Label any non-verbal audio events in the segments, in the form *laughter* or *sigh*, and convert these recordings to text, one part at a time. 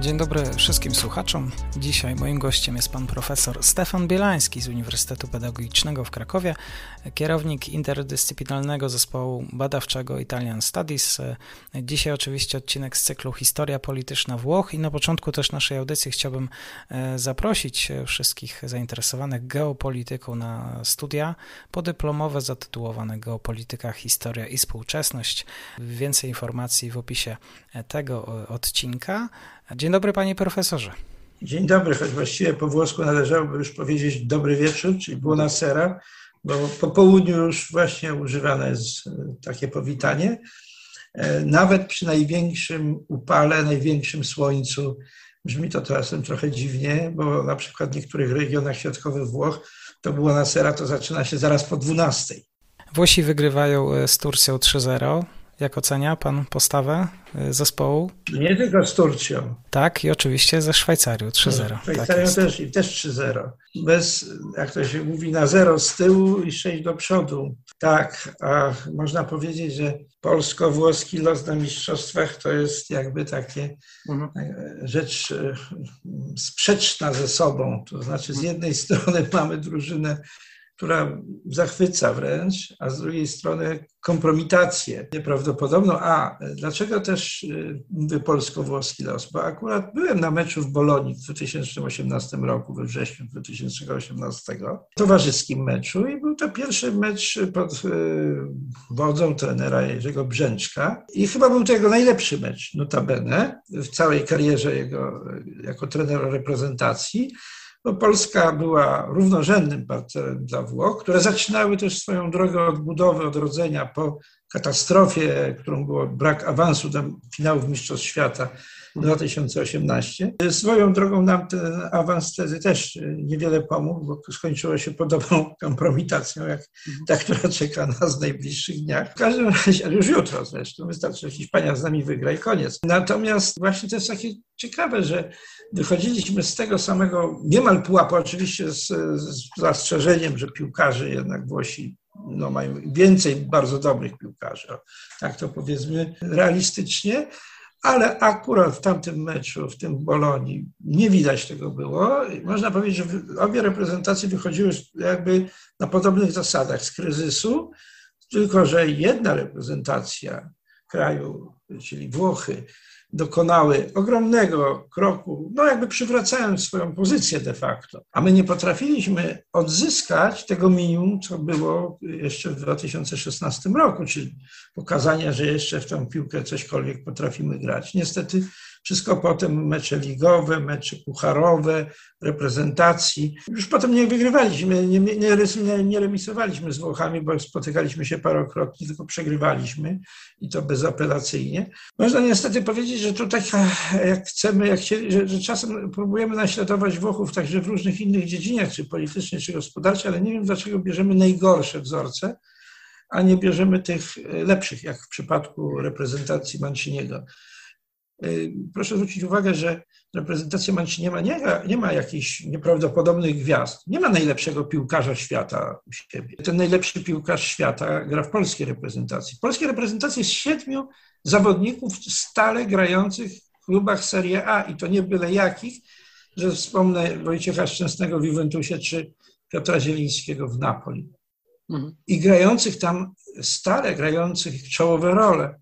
Dzień dobry wszystkim słuchaczom. Dzisiaj moim gościem jest pan profesor Stefan Bielański z Uniwersytetu Pedagogicznego w Krakowie, kierownik interdyscyplinarnego zespołu badawczego Italian Studies. Dzisiaj oczywiście odcinek z cyklu Historia polityczna Włoch i na początku też naszej audycji chciałbym e, zaprosić wszystkich zainteresowanych geopolityką na studia podyplomowe zatytułowane Geopolityka, Historia i Współczesność. Więcej informacji w opisie tego odcinka. Dzień dobry panie profesorze. Dzień dobry, choć właściwie po włosku należałoby już powiedzieć dobry wieczór, czyli buona sera, bo po południu już właśnie używane jest e, takie powitanie. E, nawet przy największym upale, największym słońcu brzmi to czasem trochę dziwnie, bo na przykład w niektórych regionach środkowych Włoch to buona sera to zaczyna się zaraz po 12. Włosi wygrywają e, z Turcją 3-0. Jak ocenia pan postawę y, zespołu? Nie tylko z Turcją. Tak, i oczywiście ze Szwajcarią 3-0. No, Szwajcarią tak też, i też 3-0. Bez, jak to się mówi, na zero z tyłu i 6 do przodu. Tak, a można powiedzieć, że polsko-włoski los na mistrzostwach to jest jakby takie mhm. E, rzecz e, sprzeczna ze sobą. To znaczy z jednej *laughs* strony mamy drużynę która zachwyca wręcz, a z drugiej strony kompromitację nieprawdopodobną. A dlaczego też y, mówię polsko-włoski los? Bo akurat byłem na meczu w Bolonii w 2018 roku, we wrześniu 2018, towarzyskim meczu i był to pierwszy mecz pod y, wodzą trenera Jerzego Brzęczka i chyba był to jego najlepszy mecz, notabene, w całej karierze jego jako trenera reprezentacji no Polska była równorzędnym partnerem dla Włoch, które zaczynały też swoją drogę odbudowy, odrodzenia po katastrofie, którą było brak awansu do finałów Mistrzostw Świata 2018. Swoją drogą nam ten awans wtedy też niewiele pomógł, bo skończyło się podobną kompromitacją, jak ta, która czeka nas w najbliższych dniach. W każdym razie, ale już jutro zresztą, wystarczy, że Hiszpania z nami wygra i koniec. Natomiast właśnie to jest takie ciekawe, że wychodziliśmy z tego samego, niemal pułapu, oczywiście z, z zastrzeżeniem, że piłkarzy jednak Włosi no, mają więcej bardzo dobrych piłkarzy, tak to powiedzmy realistycznie, ale akurat w tamtym meczu, w tym Bolonii, nie widać tego było. Można powiedzieć, że obie reprezentacje wychodziły jakby na podobnych zasadach z kryzysu, tylko że jedna reprezentacja kraju, czyli Włochy, dokonały ogromnego kroku, no jakby przywracając swoją pozycję de facto. A my nie potrafiliśmy odzyskać tego minimum, co było jeszcze w 2016 roku, czyli pokazania, że jeszcze w tę piłkę cośkolwiek potrafimy grać. Niestety wszystko potem mecze ligowe, mecze pucharowe, reprezentacji. Już potem nie wygrywaliśmy, nie, nie, nie, remisowaliśmy z Włochami, bo spotykaliśmy się parokrotnie, tylko przegrywaliśmy i to bezapelacyjnie. Można niestety powiedzieć, że tutaj jak chcemy, jak chcieli, że, że czasem próbujemy naśladować Włochów także w różnych innych dziedzinach, czy politycznych, czy gospodarczych, ale nie wiem dlaczego bierzemy najgorsze wzorce, a nie bierzemy tych lepszych, jak w przypadku reprezentacji Manciniego. Y, proszę zwrócić uwagę, że reprezentacja Mancini nie ma, nie, nie ma jakichś nieprawdopodobnych gwiazd. Nie ma najlepszego piłkarza świata u siebie. Ten najlepszy piłkarz świata gra w polskiej reprezentacji. W polskiej reprezentacji jest siedmiu zawodników stale grających w klubach Serie A i to nie byle jakich, że wspomnę Wojciecha Szczęsnego w Juventusie czy Piotra Zielińskiego w Napoli. Mhm. I grających tam stale, grających czołowe role.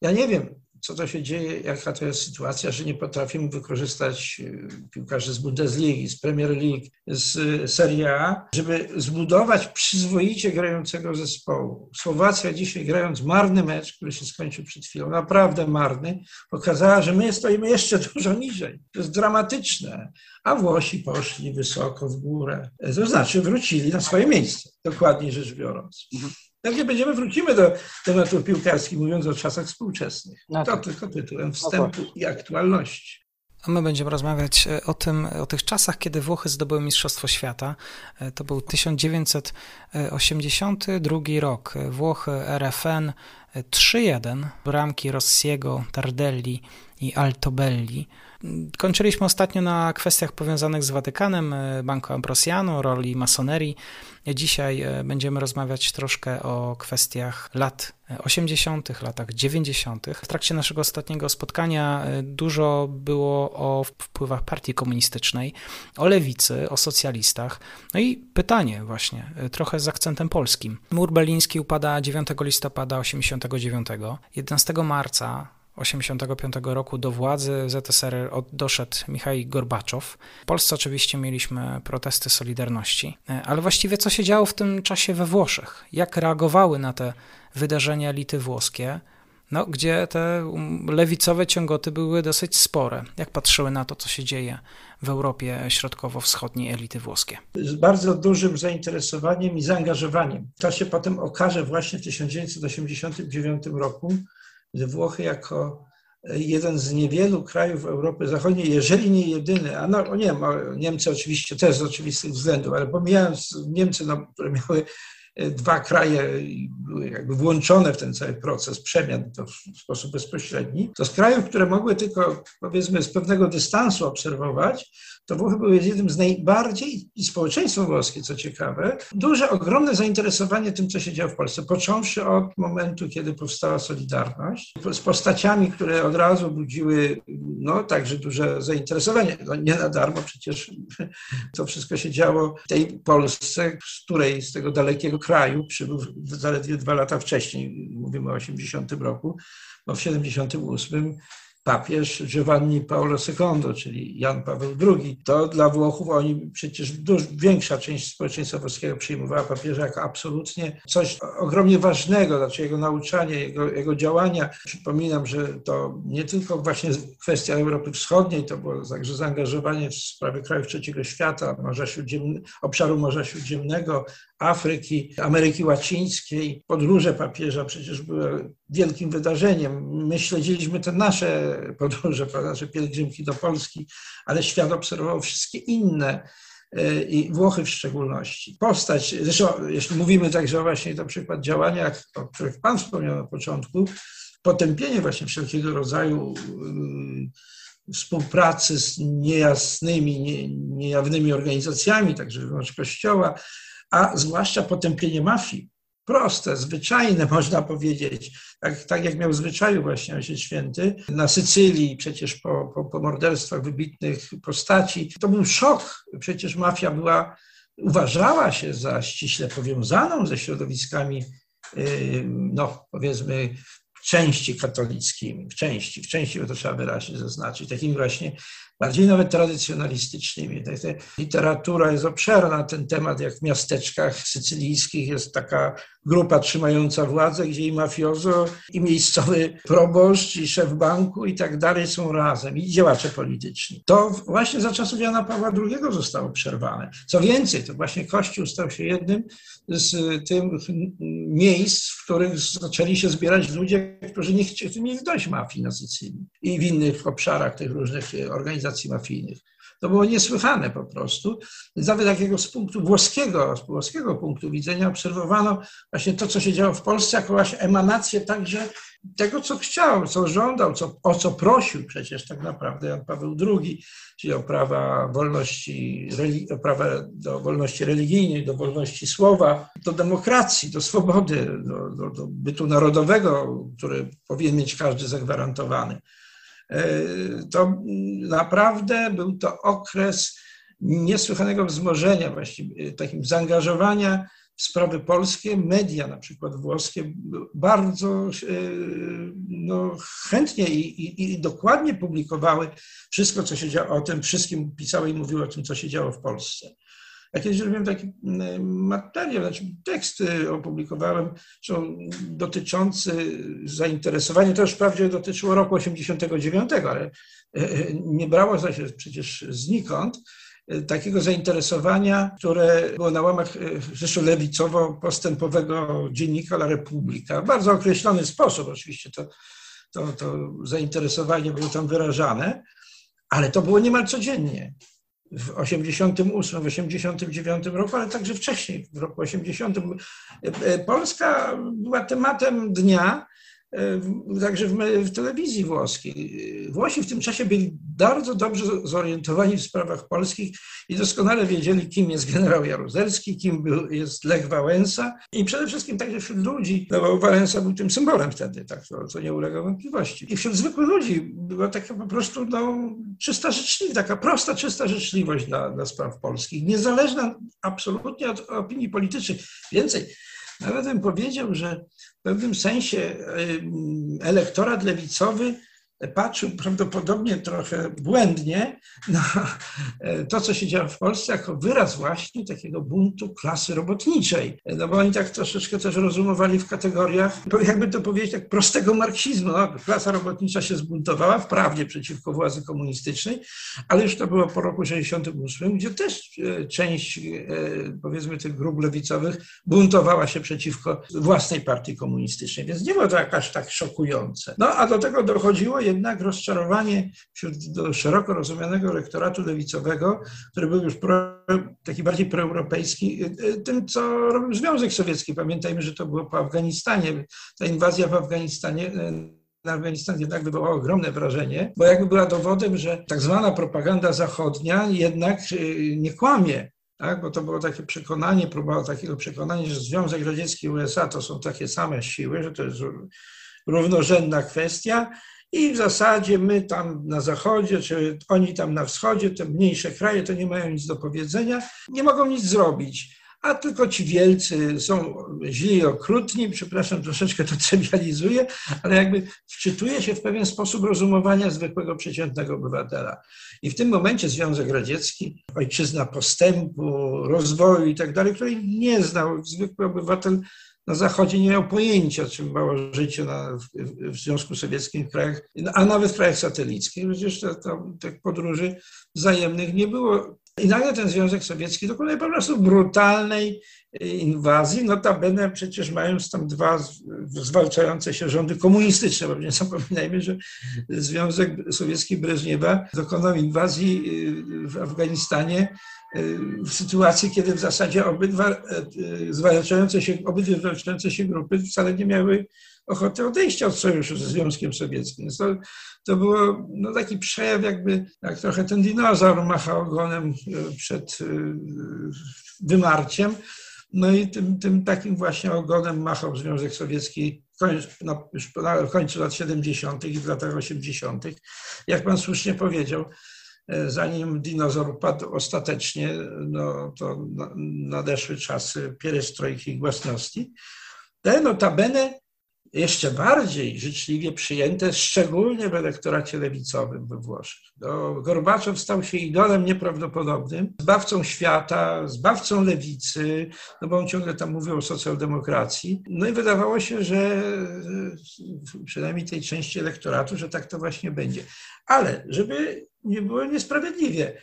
Ja nie wiem, co to się dzieje, jaka to jest sytuacja, że nie potrafimy wykorzystać y, piłkarzy z Bundesligi, z Premier League, z y, Serie A, żeby zbudować przyzwoicie grającego zespołu. Słowacja dzisiaj grając marny mecz, który się skończył przed chwilą, naprawdę marny, pokazała, że my stoimy jeszcze *laughs* dużo niżej. To jest dramatyczne. A Włosi poszli wysoko w górę. To znaczy wrócili na swoje miejsce, dokładniej rzecz biorąc. Pewnie będziemy, wrócimy do tematu piłkarskich, mówiąc o czasach współczesnych. No to tak. tylko tytułem wstępu no i aktualności. My będziemy rozmawiać e, o tym, o tych czasach, kiedy Włochy zdobyły Mistrzostwo Świata. E, to był 1982 rok. Włochy RFN 3-1, bramki Rossiego, Tardelli i Altobelli. Kończyliśmy ostatnio na kwestiach powiązanych z Watykanem, e, Banco Ambrosiano, roli masonerii. Dzisiaj e, będziemy rozmawiać troszkę o kwestiach lat 80., latach 90. W trakcie naszego ostatniego spotkania e, dużo było o wpływach partii komunistycznej, o lewicy, o socjalistach. No i pytanie właśnie, trochę z akcentem polskim. Mur berliński upada 9 listopada 89. 11 marca 1985 roku do władzy ZSRR doszedł Michał Gorbaczow. W Polsce oczywiście mieliśmy protesty Solidarności, e, ale właściwie co się działo w tym czasie we Włoszech? Jak reagowały na te wydarzenia elity włoskie? No, gdzie te um, lewicowe ciągoty były dosyć spore. Jak patrzyły na to, co się dzieje w Europie Środkowo-Wschodniej elity włoskie? Z bardzo dużym zainteresowaniem i zaangażowaniem. To się potem okaże właśnie w 1989 roku, Włochy jako jeden z niewielu krajów Europy Zachodniej, jeżeli nie jedyny, a no nie Niemcy oczywiście też z oczywistych względów, ale pomijając Niemcy, no, które miały e, dwa kraje były jakby włączone w ten cały proces przemian w sposób bezpośredni, to z krajów, które mogły tylko powiedzmy z pewnego dystansu obserwować, to Włochy były jednym z najbardziej, i społeczeństwo włoskie, co ciekawe, duże, ogromne zainteresowanie tym, co się działo w Polsce, począwszy od momentu, kiedy powstała Solidarność, z postaciami, które od razu budziły no, także duże zainteresowanie. No, nie na darmo przecież *laughs* to wszystko się działo w tej Polsce, z której z tego dalekiego kraju przybył zaledwie dwa lata wcześniej, mówimy o 80 roku, bo w 78 papież Giovanni Paolo II, czyli Jan Paweł II, to dla Włochów oni przecież dużo, większa część społeczeństwa włoskiego przyjmowała papieża jako absolutnie coś ogromnie ważnego, znaczy jego nauczanie, jego, jego działania. Przypominam, że to nie tylko właśnie kwestia Europy Wschodniej, to było także zaangażowanie w sprawy krajów trzeciego świata, Morza obszaru Morza Śródziemnego, Afryki, Ameryki Łacińskiej. Podróże papieża przecież były wielkim wydarzeniem. My śledziliśmy te nasze podróże, nasze pielgrzymki do Polski, ale świat obserwował wszystkie inne e, i Włochy w szczególności. Postać, zresztą jeśli mówimy także właśnie to przykład działania, o których Pan wspomniał na początku, potępienie właśnie wszelkiego rodzaju e, współpracy z niejasnymi, nie, niejawnymi organizacjami, także wewnątrz Kościoła, a zwłaszcza potępienie mafii. Proste, zwyczajne *laughs* można powiedzieć, tak, tak jak miał zwyczaju właśnie Ojciec Święty. Na Sycylii przecież po, po, po morderstwach wybitnych postaci. To był szok. Przecież mafia była, uważała się za ściśle powiązaną ze środowiskami, no powiedzmy, w części katolickimi, w części, w części, bo to trzeba wyraźnie zaznaczyć, takimi właśnie bardziej nawet tradycjonalistycznymi. Literatura jest obszerna na ten temat, jak w miasteczkach sycylijskich jest taka grupa trzymająca władzę, gdzie i mafiozo, i miejscowy proboszcz, i szef banku i tak dalej są razem, i działacze polityczni. To właśnie za czasów Jana Pawła II zostało przerwane. Co więcej, to właśnie Kościół stał się jednym z tych miejsc, w których zaczęli się zbierać ludzie, którzy nie chcieli mieć dość mafii na Sycylii i w innych obszarach tych różnych organizacji mafijnych. To było niesłychane po prostu. Nawet takiego z punktu włoskiego, z włoskiego punktu widzenia obserwowano właśnie to, co się działo w Polsce, jako właśnie emanację także tego, co chciał, co żądał, co, o co prosił przecież tak naprawdę Jan Paweł II, czyli o prawa wolności, o prawa do wolności religijnej, do wolności słowa, do demokracji, do swobody, do, do, do bytu narodowego, który powinien mieć każdy zagwarantowany. E, to naprawdę był to okres niesłychanego wzmożenia, właściwie takim zaangażowania w sprawy polskie. Media, na przykład włoskie, bardzo e, no, chętnie i, i, i, dokładnie publikowały wszystko, co się działo o tym, wszystkim pisały i mówiły o tym, co się działo w Polsce. Ja kiedyś robiłem taki mm, materiał, znaczy tekst opublikowałem, dotyczący zainteresowania, to już wprawdzie dotyczyło roku 89, ale e, e, nie brało się przecież znikąd e, takiego zainteresowania, które było na łamach zresztą lewicowo-postępowego dziennika La Repubblica. W bardzo określony sposób oczywiście to, to, to zainteresowanie było tam wyrażane ale to było niemal codziennie w 88, w 89 roku, ale także wcześniej, w roku 80. Polska była tematem dnia, także w, w, telewizji włoskiej. Włosi w tym czasie byli bardzo dobrze zorientowani w sprawach polskich i doskonale wiedzieli, kim jest generał Jaruzelski, kim był, jest Lech Wałęsa i przede wszystkim także wśród ludzi, no bo Wałęsa był tym symbolem wtedy, tak, to, co nie ulega wątpliwości. I wśród zwykłych ludzi była taka po prostu no, czysta życzliwość, taka prosta, czysta życzliwość dla, dla spraw polskich, niezależna absolutnie od opinii politycznych. Więcej, nawet bym powiedział, że w pewnym sensie elektorat lewicowy patrzył prawdopodobnie trochę błędnie na e, to, co się działo w Polsce, jako wyraz właśnie takiego buntu klasy robotniczej. No bo oni tak troszeczkę też rozumowali w kategoriach, jakby to powiedzieć, tak prostego marksizmu. No, klasa robotnicza się zbuntowała wprawdzie przeciwko władzy komunistycznej, ale już to było po roku 68, gdzie też e, część, e, powiedzmy, tych grup lewicowych buntowała się przeciwko własnej partii komunistycznej, więc nie było to jakaś tak szokujące. No a do tego dochodziło jednak rozczarowanie wśród szeroko rozumianego elektoratu lewicowego, który był już pro, taki bardziej proeuropejski, y, y, tym, co robił Związek Sowiecki. Pamiętajmy, że to było po Afganistanie. Ta inwazja w Afganistanie y, na Afganistan jednak wywołała ogromne wrażenie, bo jakby była dowodem, że tak zwana propaganda zachodnia jednak nie kłamie. Tak? Bo to było takie przekonanie, próba takiego przekonania, że Związek Radziecki i USA to są takie same siły, że to jest równorzędna kwestia i w zasadzie my tam na zachodzie, czy oni tam na wschodzie, te mniejsze kraje, to nie mają nic do powiedzenia, nie mogą nic zrobić. A tylko ci wielcy są źli i okrutni, przepraszam, troszeczkę to *laughs* trywializuję, ale jakby wczytuje się w pewien sposób rozumowania zwykłego, przeciętnego obywatela. I w tym momencie Związek Radziecki, ojczyzna postępu, rozwoju i tak dalej, której nie znał zwykły obywatel, na Zachodzie nie miał pojęcia, czym było życie na, w, w, Związku Sowieckim, w krajach, a nawet w krajach satelickich. Przecież tych podróży wzajemnych nie było. I nagle ten Związek Sowiecki dokonuje po prostu brutalnej inwazji. Notabene przecież mając tam dwa zwalczające się rządy komunistyczne, bo nie zapominajmy, że Związek Sowiecki Breżniewa dokonał inwazji w Afganistanie w sytuacji, kiedy w zasadzie obydwa zwalczające się, obydwie zwalczające się grupy wcale nie miały ochoty odejścia od sojuszu ze Związkiem Sowieckim. To, to było no, taki przejaw, jakby jak trochę ten dinozaur machał ogonem e, przed e, wymarciem. No i tym, tym takim właśnie ogonem machał Związek Sowiecki no, już na końcu lat 70. i w latach 80. Jak pan słusznie powiedział, E, zanim dinozaur padł ostatecznie, no to nadeszły czasy pierestrojki i głasności. Te notabene jeszcze bardziej życzliwie przyjęte, szczególnie w elektoracie lewicowym we Włoszech. No, Gorbaczow stał się idolem nieprawdopodobnym, zbawcą świata, zbawcą lewicy, no bo on ciągle tam mówił o socjaldemokracji. No i wydawało się, że przynajmniej tej części elektoratu, że tak to właśnie będzie. Ale żeby nie było niesprawiedliwie,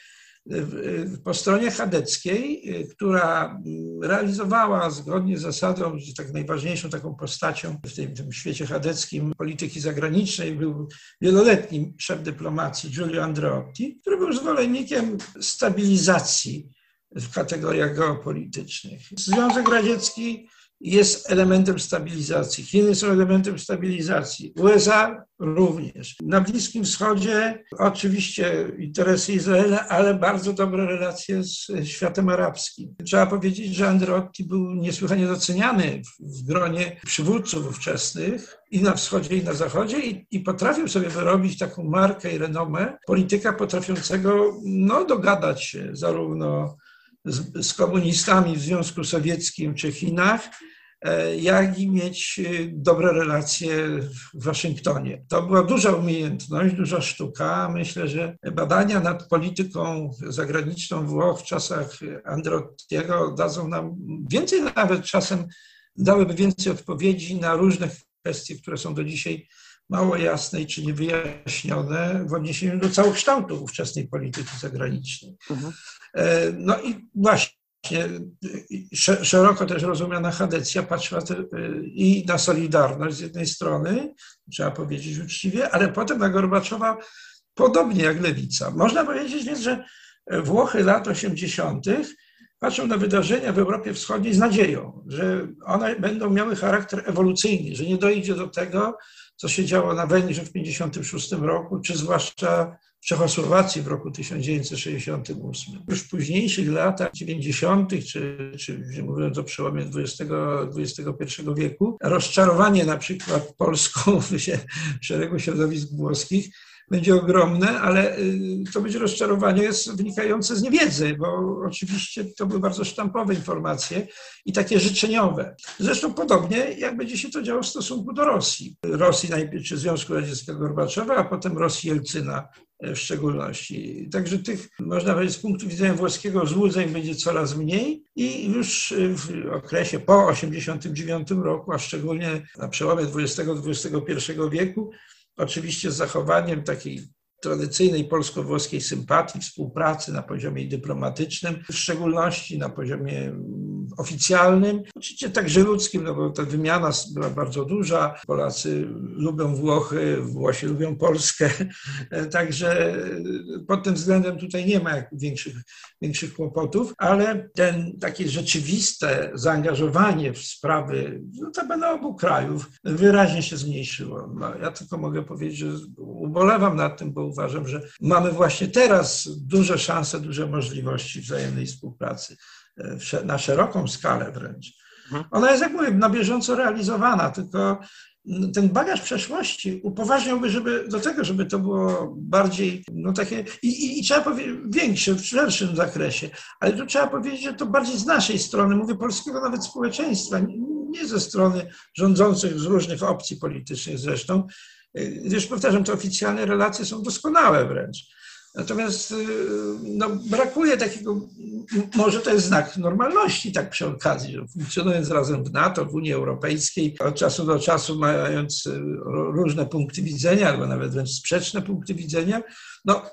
po stronie chadeckiej, która realizowała zgodnie z zasadą, tak najważniejszą taką postacią w tym, tym świecie chadeckim polityki zagranicznej był wieloletni szef dyplomacji Giulio Andreotti, który był zwolennikiem stabilizacji w kategoriach geopolitycznych. Związek Radziecki jest elementem stabilizacji. Chiny są elementem stabilizacji. USA również. Na Bliskim Wschodzie oczywiście interesy Izraela, ale bardzo dobre relacje z światem arabskim. Trzeba powiedzieć, że Andreotti był niesłychanie doceniany w gronie przywódców ówczesnych i na wschodzie, i na zachodzie i, i potrafił sobie wyrobić taką markę i renomę polityka potrafiącego no, dogadać się zarówno z, z komunistami w Związku Sowieckim czy Chinach, jak i mieć e, dobre relacje w Waszyngtonie. To była duża umiejętność, duża sztuka. Myślę, że badania nad polityką zagraniczną Włoch w czasach Androttiego dadzą nam więcej nawet czasem, dałyby więcej odpowiedzi na różne kwestie, które są do dzisiaj mało jasne czy niewyjaśnione w odniesieniu do całokształtu ówczesnej polityki zagranicznej. Mhm. E, no i właśnie szeroko też rozumiana Hadecja patrzyła te, i na Solidarność z jednej strony, trzeba powiedzieć uczciwie, ale potem na Gorbaczowa podobnie jak lewica. Można powiedzieć więc, że Włochy lat 80. patrzą na wydarzenia w Europie Wschodniej z nadzieją, że one będą miały charakter ewolucyjny, że nie dojdzie do tego, co się działo na Węgrzech w 1956 roku, czy zwłaszcza w Czechosłowacji w roku 1968. Już w późniejszych latach 90., czy, czy mówiąc o przełomie XX, XXI wieku, rozczarowanie na przykład Polską w szeregu środowisk włoskich będzie ogromne, ale y, to będzie rozczarowanie wynikające z niewiedzy, bo oczywiście to były bardzo sztampowe informacje i takie życzeniowe. Zresztą podobnie jak będzie się to działo w stosunku do Rosji. Rosji najpierw, czy Związku Radzieckiego Gorbaczowa, a potem Rosji Jelcyna w szczególności. Także tych, można powiedzieć, z punktu widzenia włoskiego złudzeń będzie coraz mniej i już w okresie po 1989 roku, a szczególnie na przełomie XX-XXI wieku, oczywiście z zachowaniem takiej tradycyjnej polsko-włoskiej sympatii, współpracy na poziomie dyplomatycznym, w szczególności na poziomie oficjalnym, oczywiście także ludzkim, no bo ta wymiana była bardzo duża. Polacy lubią Włochy, Włosi lubią Polskę, *laughs* także pod tym względem tutaj nie ma większych, większych kłopotów, ale ten takie rzeczywiste zaangażowanie w sprawy notabene obu krajów wyraźnie się zmniejszyło. No, ja tylko mogę powiedzieć, że ubolewam nad tym, bo uważam, że mamy właśnie teraz duże szanse, duże możliwości wzajemnej współpracy e, na szeroką skalę wręcz. Mhm. Ona jest, jak mówię, na bieżąco realizowana, tylko ten bagaż przeszłości upoważniałby żeby, do tego, żeby to było bardziej, no takie, i, i, i, trzeba powiedzieć, większe, w szerszym zakresie, ale tu trzeba powiedzieć, że to bardziej z naszej strony, mówię polskiego nawet społeczeństwa, nie ze strony rządzących z różnych opcji politycznych zresztą, Gdyż powtarzam, te oficjalne relacje są doskonałe wręcz. Natomiast y, no, brakuje takiego, może to jest znak normalności, tak przy okazji, że funkcjonując razem w NATO, w Unii Europejskiej, od czasu do czasu mając y, różne punkty widzenia, albo nawet wręcz sprzeczne punkty widzenia, no,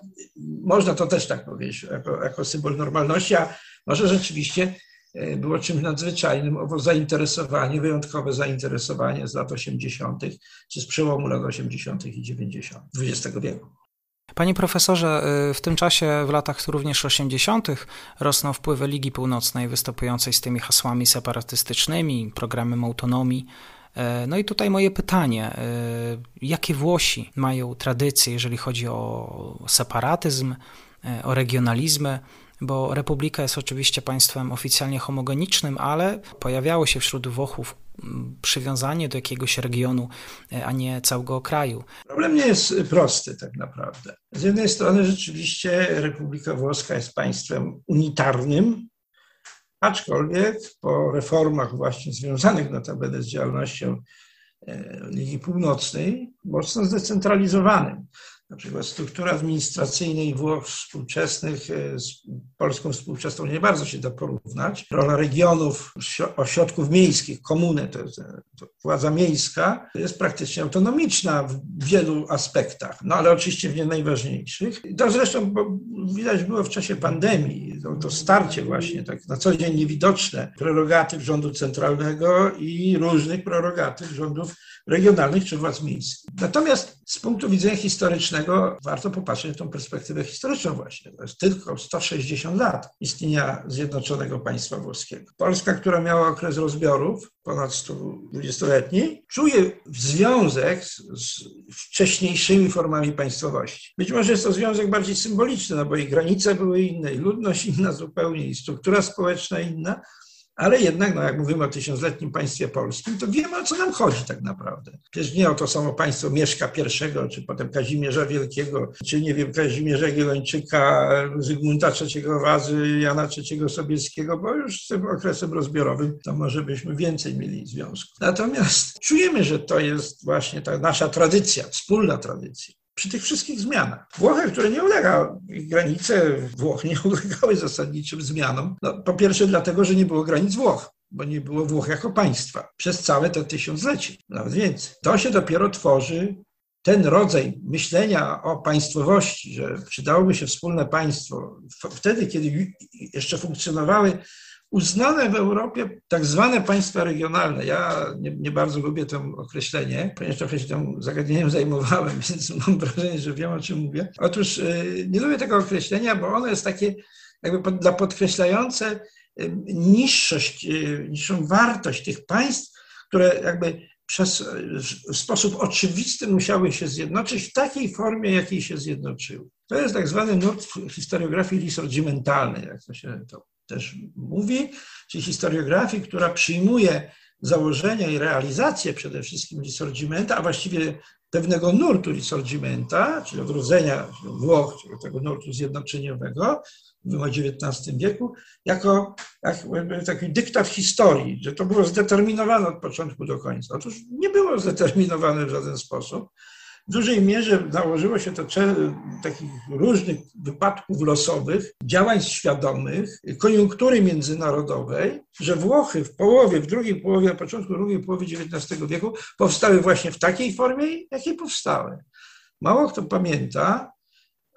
można to też tak powiedzieć, jako, jako symbol normalności, a może rzeczywiście było czymś nadzwyczajnym, owo zainteresowanie, wyjątkowe zainteresowanie z lat 80., czy z przełomu lat 80. i 90. XX wieku. Panie profesorze, e, w tym czasie, w latach również 80., rosną wpływy Ligi Północnej, występującej z tymi hasłami separatystycznymi, programem autonomii. E, no i tutaj moje pytanie: jakie Włosi mają tradycje, jeżeli chodzi o separatyzm, o regionalizmy? Bo Republika jest oczywiście państwem oficjalnie homogenicznym, ale pojawiało się wśród Włochów mm, przywiązanie do jakiegoś regionu, e, a nie całego kraju. Problem nie jest prosty tak naprawdę. Z jednej strony rzeczywiście Republika Włoska jest państwem unitarnym, aczkolwiek po reformach właśnie związanych notabene z działalnością e, Ligi Północnej mocno zdecentralizowanym. Na przykład struktura administracyjnej Włoch współczesnych e, z Polską współczesną nie bardzo się da porównać. Rola regionów, ośrodków miejskich, komuny, to jest to władza miejska, jest praktycznie autonomiczna w wielu aspektach, no ale oczywiście w nie najważniejszych. To zresztą widać było w czasie pandemii, to, to starcie właśnie, tak na co dzień niewidoczne prerogatyw rządu centralnego i różnych prerogatyw rządów regionalnych czy władz miejskich. Natomiast z punktu widzenia historycznego warto popatrzeć na tą perspektywę historyczną właśnie. To jest tylko 160 lat istnienia Zjednoczonego Państwa Włoskiego. Polska, która miała okres rozbiorów, ponad 120-letni, czuje związek z, z wcześniejszymi formami państwowości. Być może jest to związek bardziej symboliczny, no bo i granice były inne, i ludność inna zupełnie, i struktura społeczna inna, ale jednak, no jak mówimy o tysiącletnim państwie polskim, to wiemy o co nam chodzi tak naprawdę. Przecież nie o to samo państwo Mieszka I, czy potem Kazimierza Wielkiego, czy nie wiem, Kazimierza Gielończyka, Zygmunta III Wazy, Jana III Sobieskiego, bo już z tym okresem rozbiorowym to może byśmy więcej mieli związku. Natomiast czujemy, że to jest właśnie ta nasza tradycja, wspólna tradycja przy tych wszystkich zmianach. Włochy, które nie ulega, granice Włoch nie *laughs* ulegały zasadniczym zmianom. No, po pierwsze dlatego, że nie było granic Włoch bo nie było Włoch jako państwa przez całe te tysiąclecie, nawet więcej. To się dopiero tworzy ten rodzaj myślenia o państwowości, że przydałoby się wspólne państwo, wtedy, kiedy jeszcze funkcjonowały uznane w Europie tak zwane państwa regionalne. Ja nie, nie, bardzo lubię to określenie, ponieważ trochę się tym zagadnieniem zajmowałem, *laughs* więc mam wrażenie, że wiem o czym mówię. Otóż y, nie lubię tego określenia, bo ono jest takie jakby pod, dla podkreślające y, niższość, y, niższą wartość tych państw, które jakby przez, w sposób oczywisty musiały się zjednoczyć w takiej formie, jakiej się zjednoczyły. To jest tak zwany nurt historiografii risorgimentalnej, jak to się to też mówi, czyli historiografii, która przyjmuje założenia i realizację przede wszystkim risorgimenta, a właściwie pewnego nurtu risorgimenta, czyli odrodzenia Włoch, czyli tego nurtu zjednoczeniowego w XIX wieku, jako, taki dyktat historii, że to było zdeterminowane od początku do końca. Otóż nie było zdeterminowane w żaden sposób w dużej mierze nałożyło się to takich różnych wypadków losowych, działań świadomych, koniunktury międzynarodowej, że Włochy w połowie, w drugiej połowie, na początku drugiej połowy XIX wieku powstały właśnie w takiej formie, jakiej powstały. Mało kto pamięta,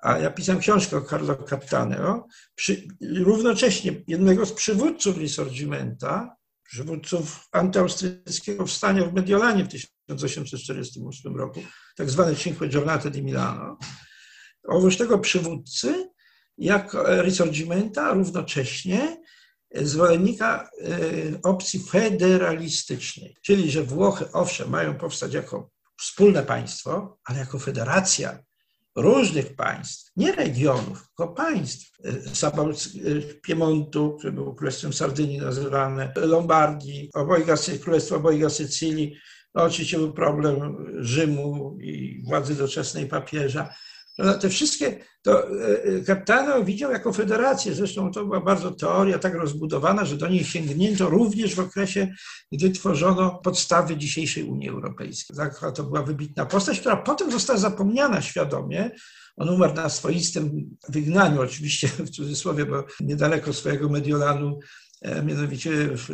a ja pisałem książkę o Carlo Cattaneo, przy, równocześnie jednego z przywódców Risorgimenta, przywódców antyaustryjskiego powstania w Mediolanie w 1848 roku, tak zwane Cinque Giornate di Milano. Oprócz tego przywódcy, jak Risorgimenta, równocześnie zwolennika e, opcji federalistycznej, czyli że Włochy, owszem, mają powstać jako wspólne państwo, ale jako federacja różnych państw, nie regionów, tylko państw. Piemontu, który był Królestwem Sardynii nazywane, Lombardii, obojga, Królestwo Obojga Sycylii. No, oczywiście był problem Rzymu i władzy doczesnej papieża. No, te wszystkie, to Captano e, widział jako federację, zresztą to była bardzo teoria tak rozbudowana, że do niej sięgnięto również w okresie, gdy tworzono podstawy dzisiejszej Unii Europejskiej. To była wybitna postać, która potem została zapomniana świadomie. On umarł na swoistym wygnaniu, oczywiście w cudzysłowie, bo niedaleko swojego Mediolanu e, mianowicie w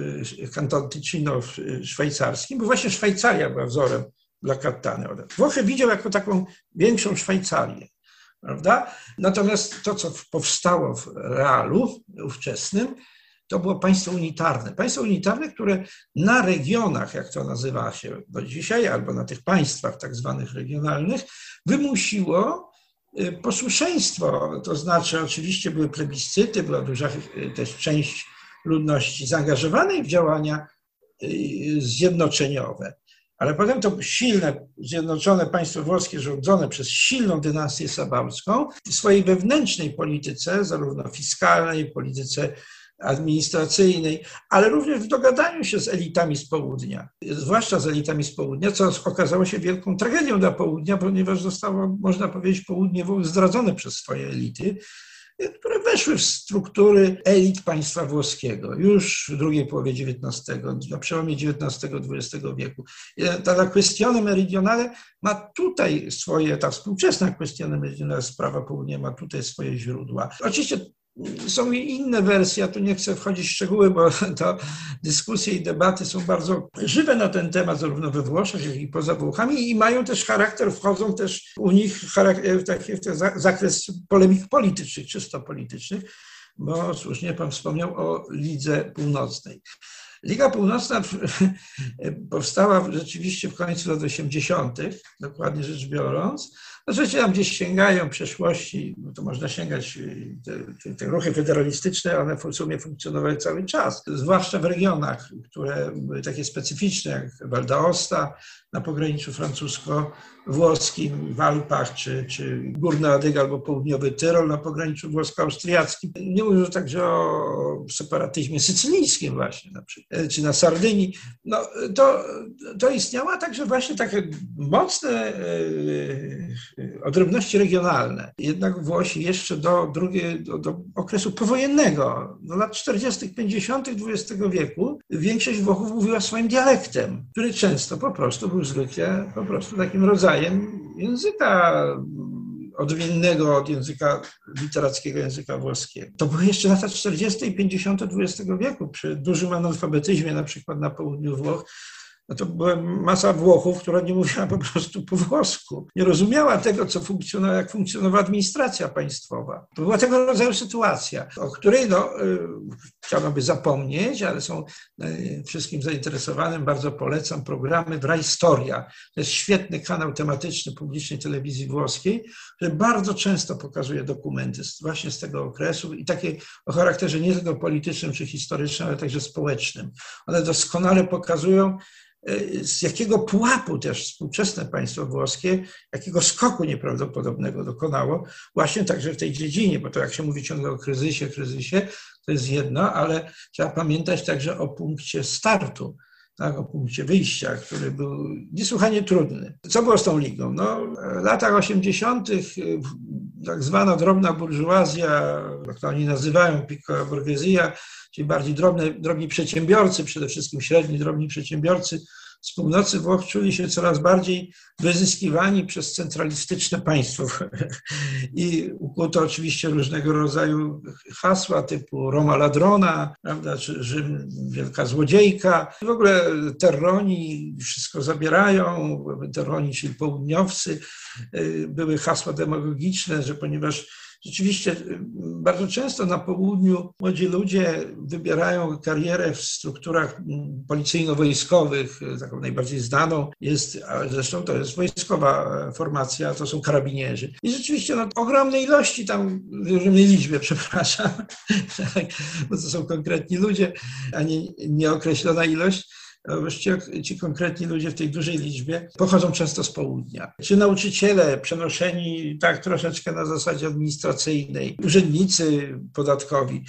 kanton Ticino szwajcarskim, bo właśnie Szwajcaria była wzorem dla Cattaneo. Włochy widział jako taką większą Szwajcarię prawda? Natomiast to, co powstało w realu ówczesnym, to było państwo unitarne. Państwo unitarne, które na regionach, jak to nazywa się do dzisiaj, albo na tych państwach tak zwanych regionalnych, wymusiło y, posłuszeństwo. To znaczy, oczywiście były plebiscyty, była duża y, też część ludności zaangażowanej w działania y, zjednoczeniowe. Ale potem to silne, zjednoczone państwo włoskie rządzone przez silną dynastię sabałską w swojej wewnętrznej polityce, zarówno fiskalnej, polityce administracyjnej, ale również w dogadaniu się z elitami z południa, zwłaszcza z elitami z południa, co okazało się wielką tragedią dla południa, ponieważ zostało, można powiedzieć, południe zdradzone przez swoje elity które weszły w struktury elit państwa włoskiego już w drugiej połowie XIX, na przełomie XIX-XX wieku. Ta kwestione meridionale ma tutaj swoje, ta współczesna kwestione meridionale, sprawa południa ma tutaj swoje źródła. Oczywiście są i inne wersje, ja tu nie chcę wchodzić w szczegóły, bo *laughs* to dyskusje i debaty są bardzo żywe na ten temat, zarówno we Włoszech, jak i poza Włochami i mają też charakter, wchodzą też u nich w taki zakres polemik politycznych, czysto politycznych, bo słusznie Pan wspomniał o Lidze Północnej. Liga Północna *laughs* powstała rzeczywiście w końcu lat 80., dokładnie rzecz biorąc, Oczywiście tam gdzieś sięgają przeszłości, no to można sięgać, y, te, te, ruchy federalistyczne, one w sumie funkcjonowały cały czas, zwłaszcza w regionach, które były takie specyficzne, jak Val d'Aosta na pograniczu francusko-włoskim, w Alpach, czy, czy Górna Adyga albo Południowy Tyrol na pograniczu włosko-austriackim. Nie mówię także o separatyzmie sycylijskim właśnie, na przykład, czy na Sardynii. No, to, to istniała także właśnie takie mocne y, odrębności regionalne. Jednak Włosi jeszcze do, drugiej, do, do okresu powojennego, do lat 40., 50. XX wieku, większość Włochów mówiła swoim dialektem, który często po prostu był zwykle po prostu takim rodzajem języka odmiennego od języka literackiego, języka włoskiego. To były jeszcze lata 40. i 50. XX wieku, przy dużym analfabetyzmie, na przykład na południu Włoch, no to była masa Włochów, która nie mówiła po prostu po włosku. Nie rozumiała tego, co funkcjonowała, jak funkcjonowała administracja państwowa. To była tego rodzaju sytuacja, o której no, y, chciano by zapomnieć, ale są y, wszystkim zainteresowanym bardzo polecam programy Historia. To jest świetny kanał tematyczny publicznej telewizji włoskiej, który bardzo często pokazuje dokumenty właśnie z tego okresu i takie o charakterze nie tylko politycznym czy historycznym, ale także społecznym. One doskonale pokazują, z jakiego pułapu też współczesne państwo włoskie, jakiego skoku nieprawdopodobnego dokonało, właśnie także w tej dziedzinie, bo to jak się mówi ciągle o kryzysie, kryzysie, to jest jedno, ale trzeba pamiętać także o punkcie startu, tak, o punkcie wyjścia, który był niesłychanie trudny. Co było z tą ligą? No, w latach 80. tak zwana drobna burżuazja, jak to oni nazywają, piccola burguesia, czyli bardziej drobne, drobni przedsiębiorcy, przede wszystkim średni, drobni przedsiębiorcy z północy Włoch czuli się coraz bardziej wyzyskiwani przez centralistyczne państwo. *laughs* I ukuto oczywiście różnego rodzaju hasła typu Roma Ladrona, prawda, czy Rzym Wielka Złodziejka. W ogóle terroni wszystko zabierają, terroni, czyli południowcy. Były hasła demagogiczne, że ponieważ Rzeczywiście y, bardzo często na południu młodzi ludzie wybierają karierę w strukturach mm, policyjno-wojskowych. Taką najbardziej znaną jest, zresztą to jest wojskowa e, formacja, to są karabinierzy. I rzeczywiście no, ogromnej ilości tam, ogromnej liczbie, *laughs* przepraszam, *laughs* bo to są konkretni ludzie, a nie nieokreślona ilość Właściwie ci konkretni ludzie w tej dużej liczbie pochodzą często z południa. Czy nauczyciele przenoszeni tak troszeczkę na zasadzie administracyjnej, urzędnicy podatkowi,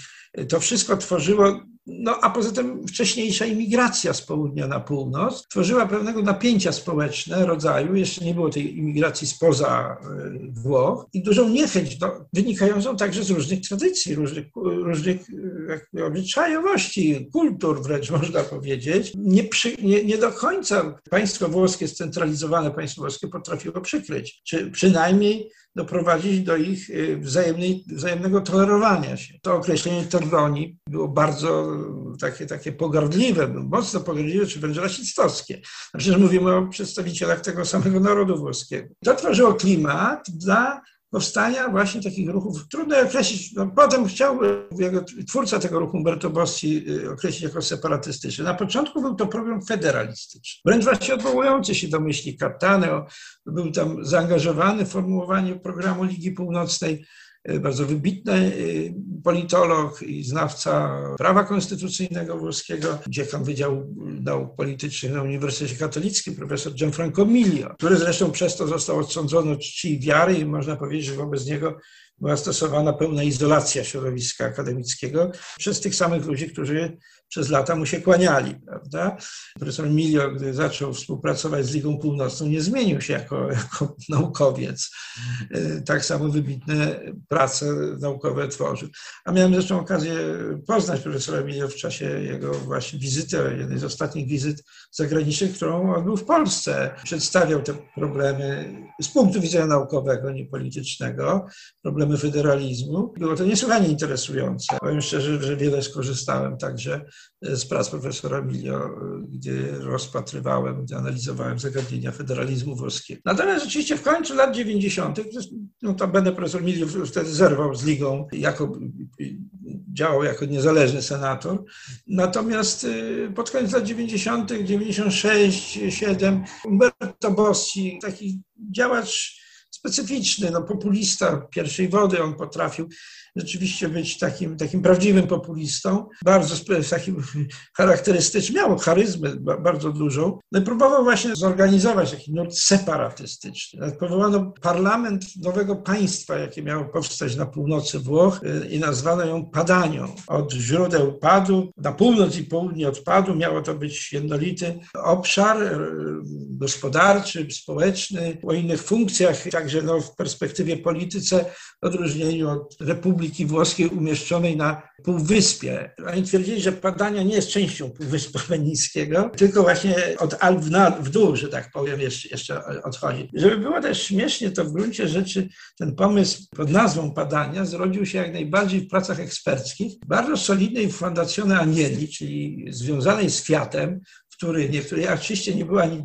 to wszystko tworzyło no a poza tym wcześniejsza imigracja z południa na północ tworzyła pewnego napięcia społeczne rodzaju, jeszcze nie było tej imigracji spoza e, Włoch i dużą niechęć do, wynikającą także z różnych tradycji, różnych, różnych e, obyczajowości, kultur wręcz *laughs* można powiedzieć. Nie, przy, nie, nie do końca państwo włoskie, scentralizowane państwo włoskie potrafiło przykryć, czy przynajmniej doprowadzić do ich y, wzajemnej, wzajemnego tolerowania się. To określenie terroni było bardzo takie, takie pogardliwe, mocno pogardliwe, czy wręcz rasistowskie. No przecież mówimy o przedstawicielach tego samego narodu włoskiego. To tworzyło klimat dla powstania właśnie takich ruchów. Trudno określić. No, potem chciał twórca tego ruchu, Umberto Bossi, y, określić jako separatystyczny. Na początku był to program federalistyczny, wręcz właśnie odwołujący się do myśli Cattaneo. Był tam zaangażowany w formułowanie programu Ligi Północnej bardzo wybitny e, politolog i znawca prawa konstytucyjnego włoskiego, dziekan Wydziału Nauk Politycznych na Uniwersytecie Katolickim, profesor Gianfranco Miglio, który zresztą przez to został odsądzony od czci i wiary i można powiedzieć, że wobec niego była stosowana pełna izolacja środowiska akademickiego przez tych samych ludzi, którzy przez lata mu się kłaniali, prawda? Profesor Milio, gdy zaczął współpracować z Ligą Północną, nie zmienił się jako, *laughs* jako naukowiec. Tak samo wybitne prace naukowe tworzył. A miałem zresztą okazję poznać profesora Milio w czasie jego właśnie wizyty, jednej z ostatnich wizyt zagranicznych, którą odbył w Polsce. Przedstawiał te problemy z punktu widzenia naukowego, nie politycznego, problemy federalizmu. Było to niesłychanie interesujące. Powiem szczerze, że wiele skorzystałem także z prac profesora Milio, gdzie rozpatrywałem, gdzie analizowałem zagadnienia federalizmu włoskiego. Natomiast rzeczywiście w końcu lat 90., no to będę profesor Milio wtedy zerwał z ligą, jako, działał jako niezależny senator. Natomiast y, pod koniec lat 90., 96, 7, Umberto Bossi, taki działacz specyficzny, no populista pierwszej wody, on potrafił rzeczywiście być takim, takim prawdziwym populistą, bardzo takim charakterystycznym, miał charyzmę bardzo dużą. No próbował właśnie zorganizować taki nurt separatystyczny. Powołano parlament nowego państwa, jakie miało powstać na północy Włoch y, i nazwano ją Padanią. Od źródeł padu, na północ i południe od padu miało to być jednolity obszar y, gospodarczy, społeczny, o innych funkcjach, także no, w perspektywie polityce, w odróżnieniu od Republiki Republiki Włoskiej umieszczonej na Półwyspie. Oni twierdzili, że Padania nie jest częścią Półwyspu *laughs* Benińskiego, tylko właśnie od Alp w dół, że tak powiem, jeszcze, jeszcze odchodzi. Żeby było też śmiesznie, to w gruncie rzeczy ten pomysł pod nazwą Padania zrodził się jak najbardziej w pracach eksperckich, bardzo solidnej Fondazione Anieli, czyli związanej z Fiatem, który niektóry, oczywiście nie była ani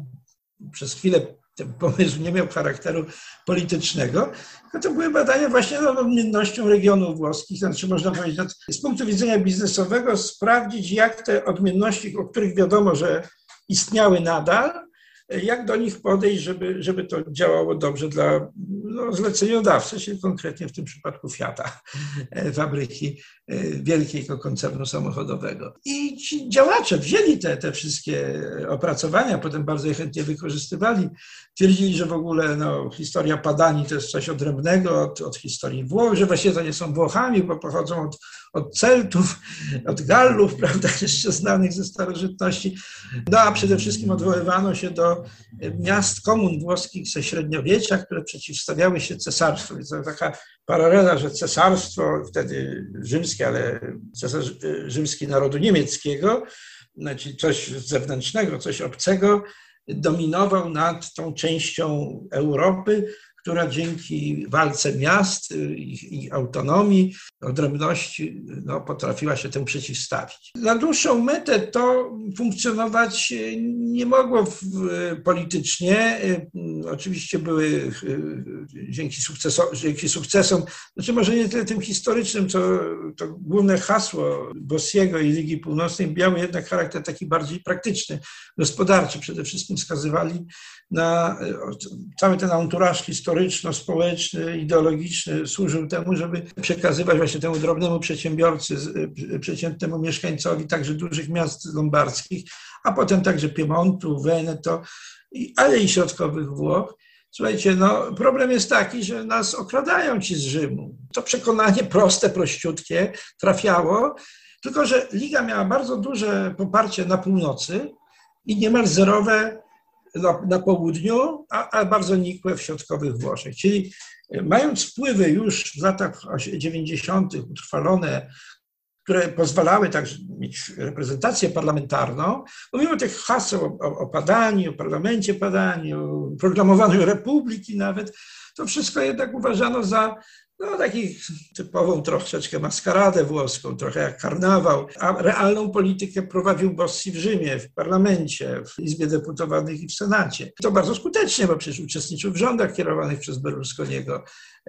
przez chwilę ten pomysł nie miał charakteru politycznego, tylko to były badania właśnie nad odmiennością regionów włoskich, znaczy można powiedzieć z punktu widzenia biznesowego sprawdzić, jak te odmienności, o których wiadomo, że istniały nadal, jak do nich podejść, żeby, żeby to działało dobrze dla no, zleceniodawcy, czyli konkretnie w tym przypadku Fiata, e, fabryki e, wielkiego koncernu samochodowego. I ci działacze wzięli te, te wszystkie opracowania, potem bardzo chętnie wykorzystywali. Twierdzili, że w ogóle no, historia Padani to jest coś odrębnego od, od historii Włoch, że właściwie to nie są Włochami, bo pochodzą od, od Celtów, od Gallów, prawda, *laughs* jeszcze znanych ze starożytności. No a przede wszystkim odwoływano się do miast komun włoskich ze średniowiecza, które przeciwstawiały się cesarstwu. Więc to taka paralela, że cesarstwo, wtedy rzymskie, ale cesarz rzymski narodu niemieckiego, znaczy coś zewnętrznego, coś obcego, dominował nad tą częścią Europy, która dzięki walce miast i, i autonomii, odrębności no, potrafiła się temu przeciwstawić. Na dłuższą metę to funkcjonować nie mogło politycznie. Oczywiście były dzięki, sukcesom, dzięki sukcesom, znaczy może nie tyle tym historycznym, co to główne hasło Bossiego i Ligi Północnej miały jednak charakter taki bardziej praktyczny, gospodarczy. Przede wszystkim wskazywali na cały ten anturaż historyczno-społeczny, ideologiczny służył temu, żeby przekazywać właśnie temu drobnemu przedsiębiorcy, przeciętnemu mieszkańcowi także dużych miast lombardzkich, a potem także Piemontu, Veneto, ale i środkowych Włoch. Słuchajcie, no problem jest taki, że nas okradają ci z Rzymu. To przekonanie proste, prościutkie trafiało, tylko że Liga miała bardzo duże poparcie na północy i niemal zerowe na, na południu, a, a, bardzo nikłe w środkowych Włoszech. Czyli e, mając wpływy już w latach 90. utrwalone, które pozwalały także mieć reprezentację parlamentarną, mówimy o tych haseł o, o Padani, o parlamencie Padani, o proklamowaniu *laughs* republiki nawet, to wszystko jednak uważano za no takich typową troszeczkę maskaradę włoską, trochę jak karnawał, a realną politykę prowadził Bossi w Rzymie, w parlamencie, w Izbie Deputowanych i w Senacie. To bardzo skutecznie, bo przecież uczestniczył w rządach kierowanych przez Berlusconiego,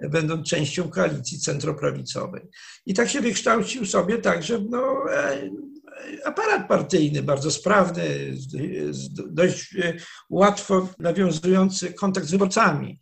będąc częścią koalicji centroprawicowej. I tak się wykształcił sobie także no, e, aparat partyjny, bardzo sprawny, dość e, łatwo nawiązujący kontakt z wyborcami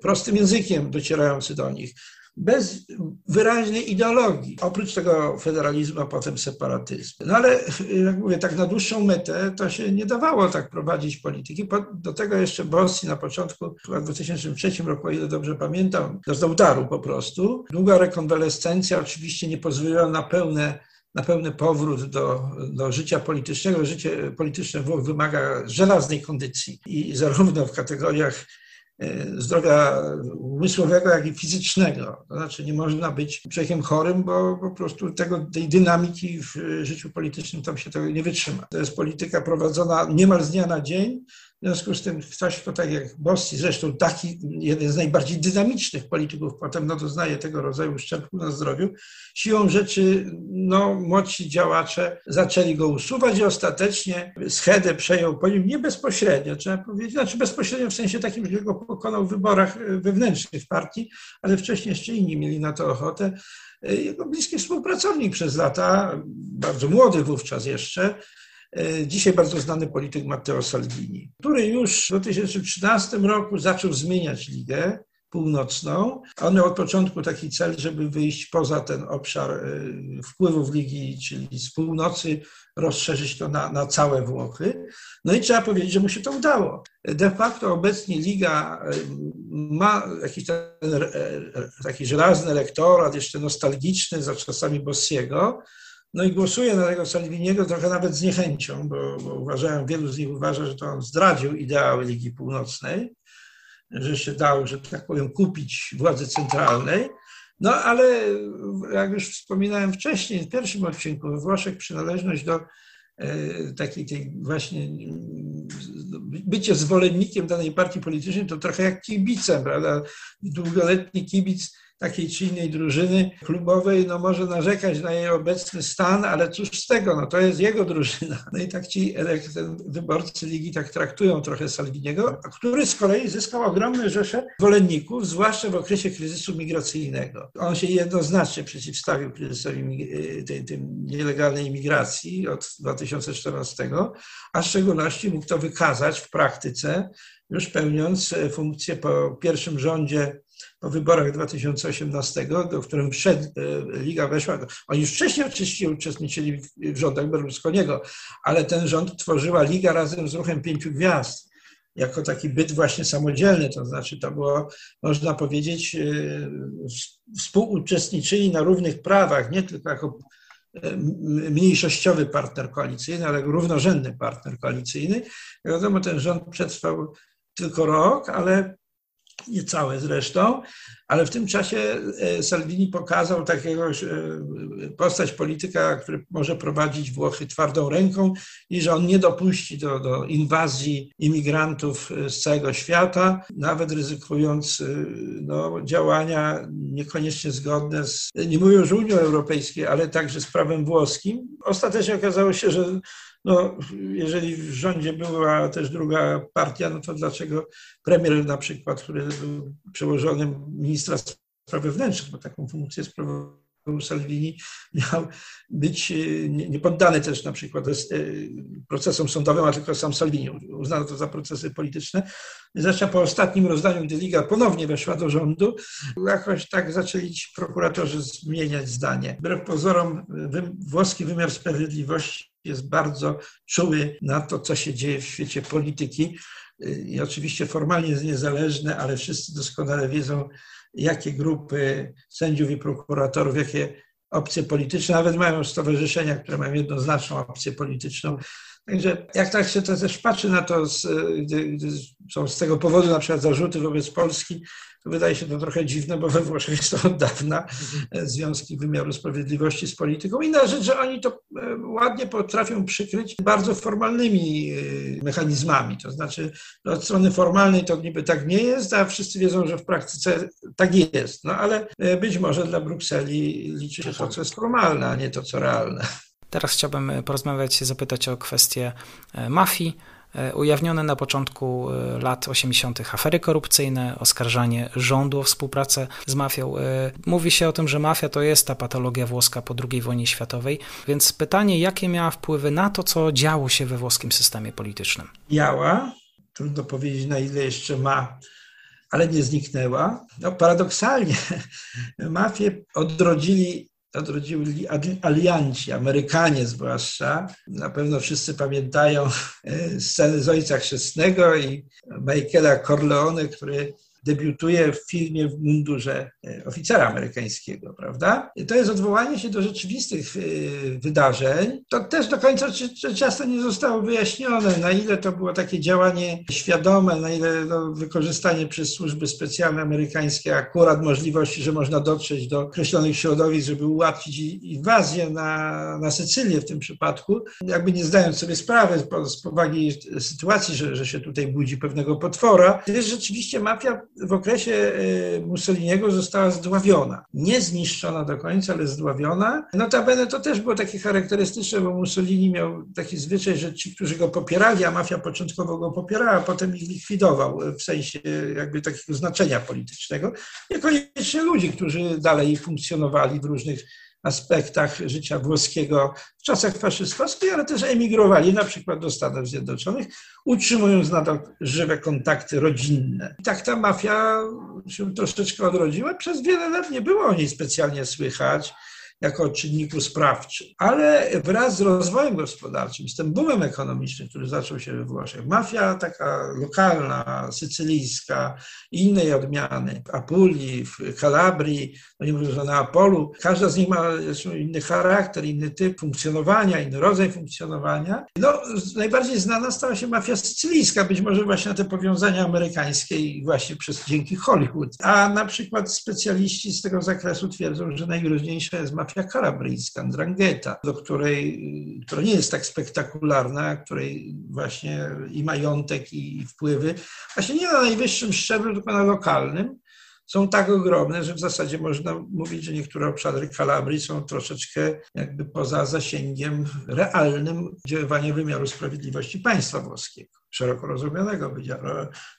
prostym językiem docierający do nich bez wyraźnej ideologii. Oprócz tego federalizmu, a potem separatyzmu. No ale, *laughs* jak mówię, tak na dłuższą metę to się nie dawało tak prowadzić polityki. Do tego jeszcze Bossi na początku, chyba w 2003 roku, o ile dobrze pamiętam, do udaru po prostu. Długa rekonwalescencja oczywiście nie pozwoliła na pełne na pełny powrót do, do życia politycznego. Życie polityczne Włoch wymaga żelaznej kondycji i zarówno w kategoriach zdrowia umysłowego, jak i fizycznego. To znaczy nie można być człowiekiem chorym, bo po prostu tego, tej dynamiki w życiu politycznym tam się tego nie wytrzyma. To jest polityka prowadzona niemal z dnia na dzień, w związku z tym ktoś, kto tak jak Bossi, zresztą taki jeden z najbardziej dynamicznych polityków, potem no, doznaje tego rodzaju uszczerbku na zdrowiu, siłą rzeczy no, młodsi działacze zaczęli go usuwać i ostatecznie schedę przejął po nim nie bezpośrednio, trzeba powiedzieć, znaczy bezpośrednio w sensie takim, że go pokonał w wyborach wewnętrznych partii, ale wcześniej jeszcze inni mieli na to ochotę. Jego bliski współpracownik przez lata, bardzo młody wówczas jeszcze, dzisiaj bardzo znany polityk Matteo Salvini, który już w 2013 roku zaczął zmieniać ligę północną. On miał od początku taki cel, żeby wyjść poza ten obszar e, wpływów ligi, czyli z północy rozszerzyć to na, na całe Włochy. No i trzeba powiedzieć, że mu się to udało. De facto obecnie liga e, ma jakiś ten, taki żelazny elektorat, jeszcze nostalgiczny za czasami Bossiego, no i głosuję na tego Salviniego trochę nawet z niechęcią, bo, bo uważają, wielu z nich uważa, że to on zdradził ideały Ligi Północnej, że się dał, że tak powiem, kupić władzy centralnej. No ale jak już wspominałem wcześniej, w pierwszym odcinku, we Włoszech przynależność do e, takiej tej właśnie bycie zwolennikiem danej partii politycznej to trochę jak kibicem, prawda? Długoletni kibic takiej czy innej drużyny klubowej no może narzekać na jej obecny stan, ale cóż z tego, no to jest jego drużyna. No i tak ci wyborcy ligi tak traktują trochę Salviniego, który z kolei zyskał ogromne rzesze zwolenników, zwłaszcza w okresie kryzysu migracyjnego. On się jednoznacznie przeciwstawił kryzysowi tej, tej nielegalnej imigracji od 2014, a w szczególności mógł to wykazać w praktyce, już pełniąc funkcję po pierwszym rządzie po wyborach 2018, do którym wszedł, e, Liga weszła, oni już wcześniej oczywiście uczestniczyli w rządach Berlusconiego, ale ten rząd tworzyła Liga razem z ruchem Pięciu Gwiazd jako taki byt właśnie samodzielny, to znaczy to było, można powiedzieć, e, współuczestniczyli na równych prawach, nie tylko jako e, mniejszościowy partner koalicyjny, ale równorzędny partner koalicyjny. Wiadomo, ten rząd przetrwał tylko rok, ale niecałe zresztą, ale w tym czasie e, Salvini pokazał takiego e, postać polityka, który może prowadzić Włochy twardą ręką i że on nie dopuści do, do inwazji imigrantów e, z całego świata, nawet ryzykując no, działania niekoniecznie zgodne z, nie mówię już Unią Europejskiej, ale także z prawem włoskim. Ostatecznie okazało się, że no, jeżeli w rządzie była też druga partia, no to dlaczego premier na przykład, który był przełożonym ministra spraw wewnętrznych, bo taką funkcję sprawował Salvini, miał być niepoddany też na przykład e, procesom sądowym, a tylko sam Salvini uznano to za procesy polityczne. Zresztą po ostatnim rozdaniu, gdy Liga ponownie weszła do rządu, jakoś tak zaczęli prokuratorzy zmieniać zdanie. Wbrew pozorom włoski wymiar sprawiedliwości jest bardzo czuły na to, co się dzieje w świecie polityki i oczywiście formalnie jest niezależny, ale wszyscy doskonale wiedzą, jakie grupy sędziów i prokuratorów, jakie opcje polityczne, nawet mają stowarzyszenia, które mają jednoznaczną opcję polityczną. Także jak tak się to też patrzy na to, z, gdy są z tego powodu na przykład zarzuty wobec Polski, to wydaje się to trochę dziwne, bo we Włoszech jest to od dawna e, związki wymiaru sprawiedliwości z polityką. Inna rzecz, że oni to e, ładnie potrafią przykryć bardzo formalnymi e, mechanizmami. To znaczy, no, od strony formalnej to niby tak nie jest, a wszyscy wiedzą, że w praktyce tak jest. No ale być może dla Brukseli liczy się to, co jest formalne, a nie to, co realne. Teraz chciałbym porozmawiać, zapytać o kwestię mafii. E, ujawnione na początku e, lat 80. afery korupcyjne, oskarżanie rządu o współpracę z mafią. E, mówi się o tym, że mafia to jest ta patologia włoska po II wojnie światowej, więc pytanie, jakie miała wpływy na to, co działo się we włoskim systemie politycznym? Miała, trudno powiedzieć na ile jeszcze ma, ale nie zniknęła. No, paradoksalnie *laughs* mafię odrodzili odrodzili alianci, Amerykanie zwłaszcza. Na pewno wszyscy pamiętają e, sceny z Ojca Chrzestnego i Michaela Corleone, który debiutuje w filmie w mundurze e, oficera amerykańskiego, prawda? To jest odwołanie się do rzeczywistych e, wydarzeń. To też do końca często nie zostało wyjaśnione, na ile to było takie działanie świadome, na ile no, wykorzystanie przez służby specjalne amerykańskie akurat możliwości, że można dotrzeć do określonych środowisk, żeby ułatwić inwazję na, na Sycylię w tym przypadku, jakby nie zdając sobie sprawy z powagi sytuacji, że, że się tutaj budzi pewnego potwora, gdyż rzeczywiście mafia w okresie y, Mussoliniego została zdławiona. Nie zniszczona do końca, ale zdławiona. Notabene to też było takie charakterystyczne, bo Mussolini miał taki zwyczaj, że ci, którzy go popierali, a mafia początkowo go popierała, potem ich likwidował w sensie jakby takiego znaczenia politycznego. Niekoniecznie ludzi, którzy dalej funkcjonowali w różnych aspektach życia włoskiego w czasach faszystowskich, ale też emigrowali na przykład do Stanów Zjednoczonych, utrzymując nadal żywe kontakty rodzinne. I tak ta mafia się troszeczkę odrodziła. Przez wiele lat nie było o niej specjalnie słychać jako czynniku sprawczym. Ale wraz z rozwojem gospodarczym, z tym boomem ekonomicznym, który zaczął się we Włoszech, mafia taka lokalna, sycylijska, innej odmiany, w Apulii, w Kalabrii, no nie mówiąc o Neapolu, każda z nich ma inny charakter, inny typ funkcjonowania, inny rodzaj funkcjonowania. No, najbardziej znana stała się mafia sycylijska, być może właśnie na te powiązania amerykańskie i właśnie przez, dzięki Hollywood. A na przykład specjaliści z tego zakresu twierdzą, że najgroźniejsza jest mafia mafia kalabryjska, Ndrangheta, do której, która nie jest tak spektakularna, której właśnie i majątek, i wpływy, właśnie nie na najwyższym szczeblu, tylko na lokalnym, są tak ogromne, że w zasadzie można mówić, że niektóre obszary Kalabrii są troszeczkę jakby poza zasięgiem realnym działania wymiaru sprawiedliwości państwa włoskiego szeroko rozumianego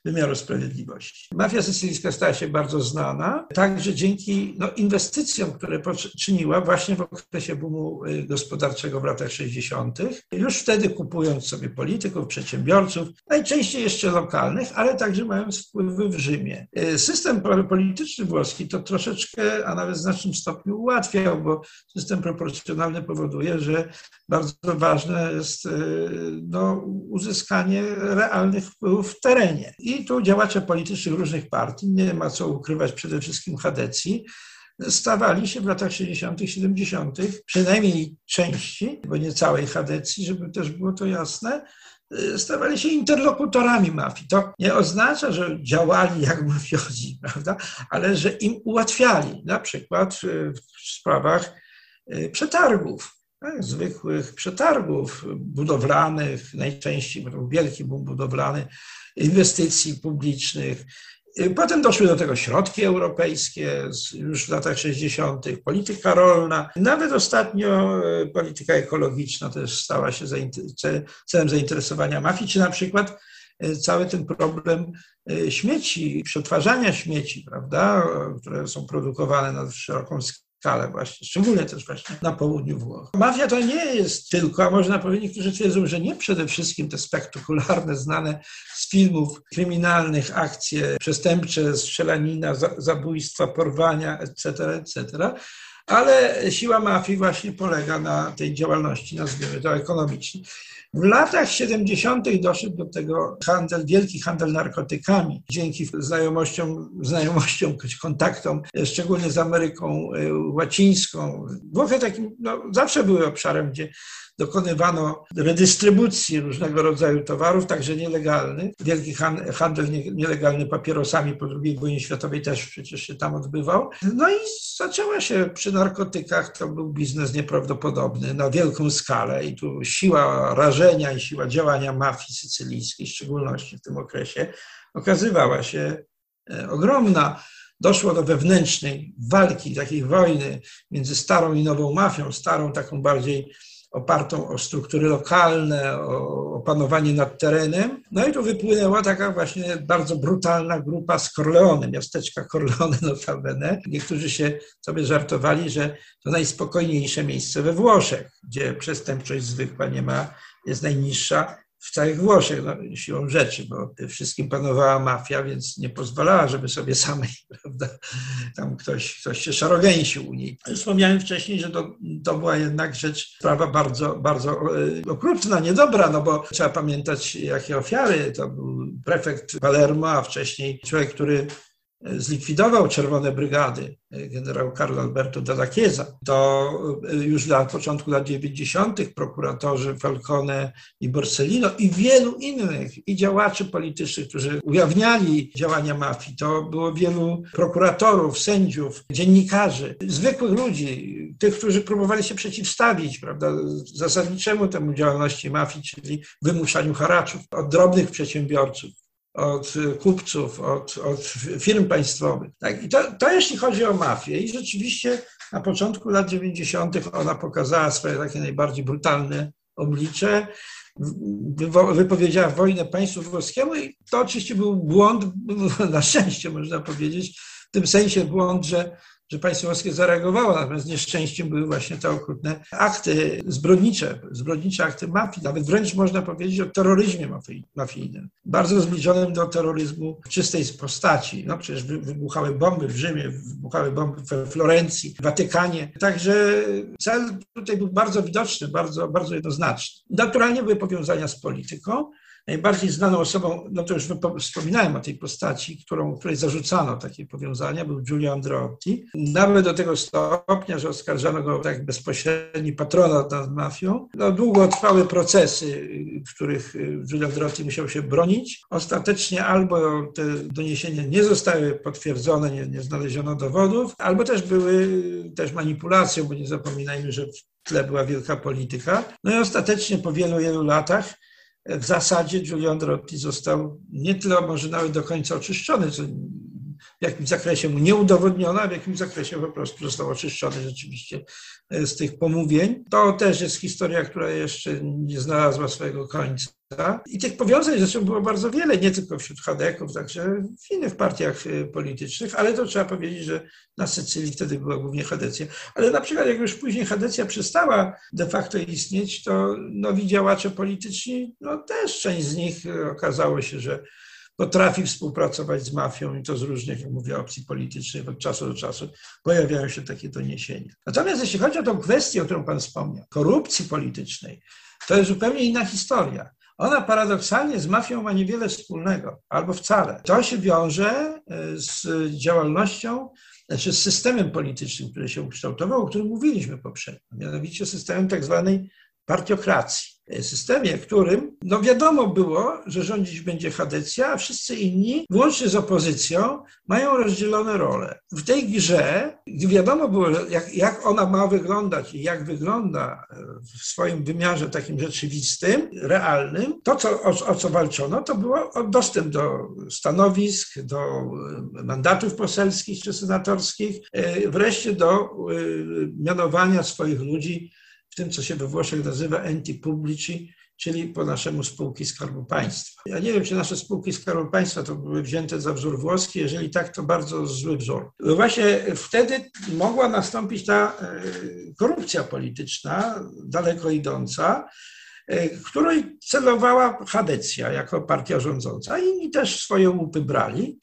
wymiaru sprawiedliwości. Mafia sycylijska stała się bardzo znana, także dzięki no, inwestycjom, które czyniła właśnie w okresie boomu y, gospodarczego w latach 60., już wtedy kupując sobie polityków, przedsiębiorców, najczęściej jeszcze lokalnych, ale także mając wpływy w Rzymie. Y, system polityczny włoski to troszeczkę, a nawet w znacznym stopniu ułatwiał, bo system proporcjonalny powoduje, że bardzo ważne jest y, no, uzyskanie realnych wpływów w terenie. I tu działacze politycznych różnych partii, nie ma co ukrywać przede wszystkim Hadecji, stawali się w latach 60., 70., przynajmniej części, bo nie całej Hadecji, żeby też było to jasne, stawali się interlokutorami mafii. To nie oznacza, że działali jak mafiozi, *laughs* prawda? ale że im ułatwiali, na przykład w sprawach y, przetargów tak, zwykłych przetargów budowlanych, najczęściej wielki boom budowlany, inwestycji publicznych. Potem doszły do tego środki europejskie już w latach 60., polityka rolna. Nawet ostatnio e, polityka ekologiczna też stała się celem zainteresowania mafii, czy na przykład e, cały ten problem e, śmieci, przetwarzania śmieci, prawda, które są produkowane na szeroką skalę skalę właśnie, szczególnie też właśnie na południu Włoch. Mafia to nie jest tylko, a można powiedzieć, niektórzy twierdzą, że nie przede wszystkim te spektakularne, znane z filmów kryminalnych akcje przestępcze, strzelanina, zabójstwa, porwania, etc., etc., ale siła mafii właśnie polega na tej działalności, nazwijmy to ekonomicznej. W latach 70. doszedł do tego handel, wielki handel narkotykami. Dzięki znajomościom, znajomościom kontaktom, szczególnie z Ameryką e, Łacińską. Włochy takim, no, zawsze były obszarem, gdzie dokonywano redystrybucji różnego rodzaju towarów, także nielegalnych. Wielki handel nielegalny papierosami po II wojnie światowej też przecież się tam odbywał. No i zaczęła się przy narkotykach, to był biznes nieprawdopodobny na wielką skalę i tu siła rażenia i siła działania mafii sycylijskiej, w szczególności w tym okresie, okazywała się e, ogromna doszło do wewnętrznej walki, takiej wojny między starą i nową mafią, starą taką bardziej opartą o struktury lokalne, o opanowanie nad terenem. No i tu wypłynęła taka właśnie bardzo brutalna grupa z Corleone, miasteczka Corleone notabene. Niektórzy się sobie żartowali, że to najspokojniejsze miejsce we Włoszech, gdzie przestępczość zwykła nie ma, jest najniższa w całych Włoszech, no, siłą rzeczy, bo wszystkim panowała mafia, więc nie pozwalała, żeby sobie samej, *laughs* prawda, tam ktoś, ktoś się szarogęsił u niej. Wspomniałem wcześniej, że to, to była jednak rzecz, sprawa bardzo, bardzo e, okrutna, niedobra, no bo trzeba pamiętać, jakie ofiary. To był prefekt Palermo, a wcześniej człowiek, który zlikwidował Czerwone Brygady, generał Carlo Alberto Dalla Chiesa, to e, już na początku lat 90. prokuratorzy Falcone i Borsellino i wielu innych i działaczy politycznych, którzy ujawniali działania mafii, to było wielu prokuratorów, sędziów, dziennikarzy, zwykłych ludzi, tych, którzy próbowali się przeciwstawić prawda, zasadniczemu temu działalności mafii, czyli wymuszaniu haraczów od drobnych przedsiębiorców od kupców, od, od firm państwowych. Tak? I to, to jeśli chodzi o mafię. I rzeczywiście na początku lat 90. ona pokazała swoje takie najbardziej brutalne oblicze. Wypowiedziała wojnę państwu włoskiemu i to oczywiście był błąd, *laughs* na szczęście można powiedzieć, w tym sensie błąd, że że państwo włoskie zareagowało, natomiast nieszczęściem były właśnie te okrutne akty zbrodnicze, zbrodnicze akty mafii, nawet wręcz można powiedzieć o terroryzmie mafijnym, bardzo zbliżonym do terroryzmu w czystej postaci. No przecież wybuchały bomby w Rzymie, wybuchały bomby we Florencji, w Watykanie. Także cel tutaj był bardzo widoczny, bardzo, bardzo jednoznaczny. Naturalnie były powiązania z polityką, Najbardziej znaną osobą, no to już wspominałem o tej postaci, którą, której zarzucano takie powiązania, był Giulio Andreotti. Nawet do tego stopnia, że oskarżano go tak bezpośredni patronat nad mafią. No, długo trwały procesy, w których Giulio Andreotti musiał się bronić. Ostatecznie albo te doniesienia nie zostały potwierdzone, nie, nie znaleziono dowodów, albo też były też manipulacją, bo nie zapominajmy, że w tle była wielka polityka. No i ostatecznie po wielu, wielu latach w zasadzie Giulio Andreotti został nie tyle może nawet do końca oczyszczony, co w jakimś zakresie mu nie udowodniono, a w jakimś zakresie po prostu został oczyszczony rzeczywiście z tych pomówień. To też jest historia, która jeszcze nie znalazła swojego końca. I tych powiązań zresztą było bardzo wiele, nie tylko wśród Hadeków, także w innych partiach e, politycznych, ale to trzeba powiedzieć, że na Sycylii wtedy była głównie Hadecja. Ale na przykład jak już później Hadecja przestała de facto istnieć, to nowi działacze polityczni, no też część z nich e, okazało się, że potrafi współpracować z mafią i to z różnych, jak mówię, opcji politycznych. Od czasu do czasu pojawiają się takie doniesienia. Natomiast jeśli chodzi o tą kwestię, o którą Pan wspomniał, korupcji politycznej, to jest zupełnie inna historia. Ona paradoksalnie z mafią ma niewiele wspólnego, albo wcale. To się wiąże e, z działalnością, znaczy z systemem politycznym, który się ukształtował, o którym mówiliśmy poprzednio, mianowicie systemem tak zwanej partiokracji systemie, którym no wiadomo było, że rządzić będzie Hadecja, a wszyscy inni, włącznie z opozycją, mają rozdzielone role. W tej grze, gdy wiadomo było, jak, jak ona ma wyglądać i jak wygląda w swoim wymiarze takim rzeczywistym, realnym, to, co, o, o co walczono, to było dostęp do stanowisk, do mandatów poselskich czy senatorskich, e, wreszcie do e, mianowania swoich ludzi w tym, co się we Włoszech nazywa enti publici, czyli po naszemu spółki Skarbu Państwa. Ja nie wiem, czy nasze spółki Skarbu Państwa to były wzięte za wzór włoski, jeżeli tak, to bardzo zły wzór. Właśnie wtedy mogła nastąpić ta e, korupcja polityczna, daleko idąca, e, której celowała Hadecja jako partia rządząca. Inni też swoje łupy brali.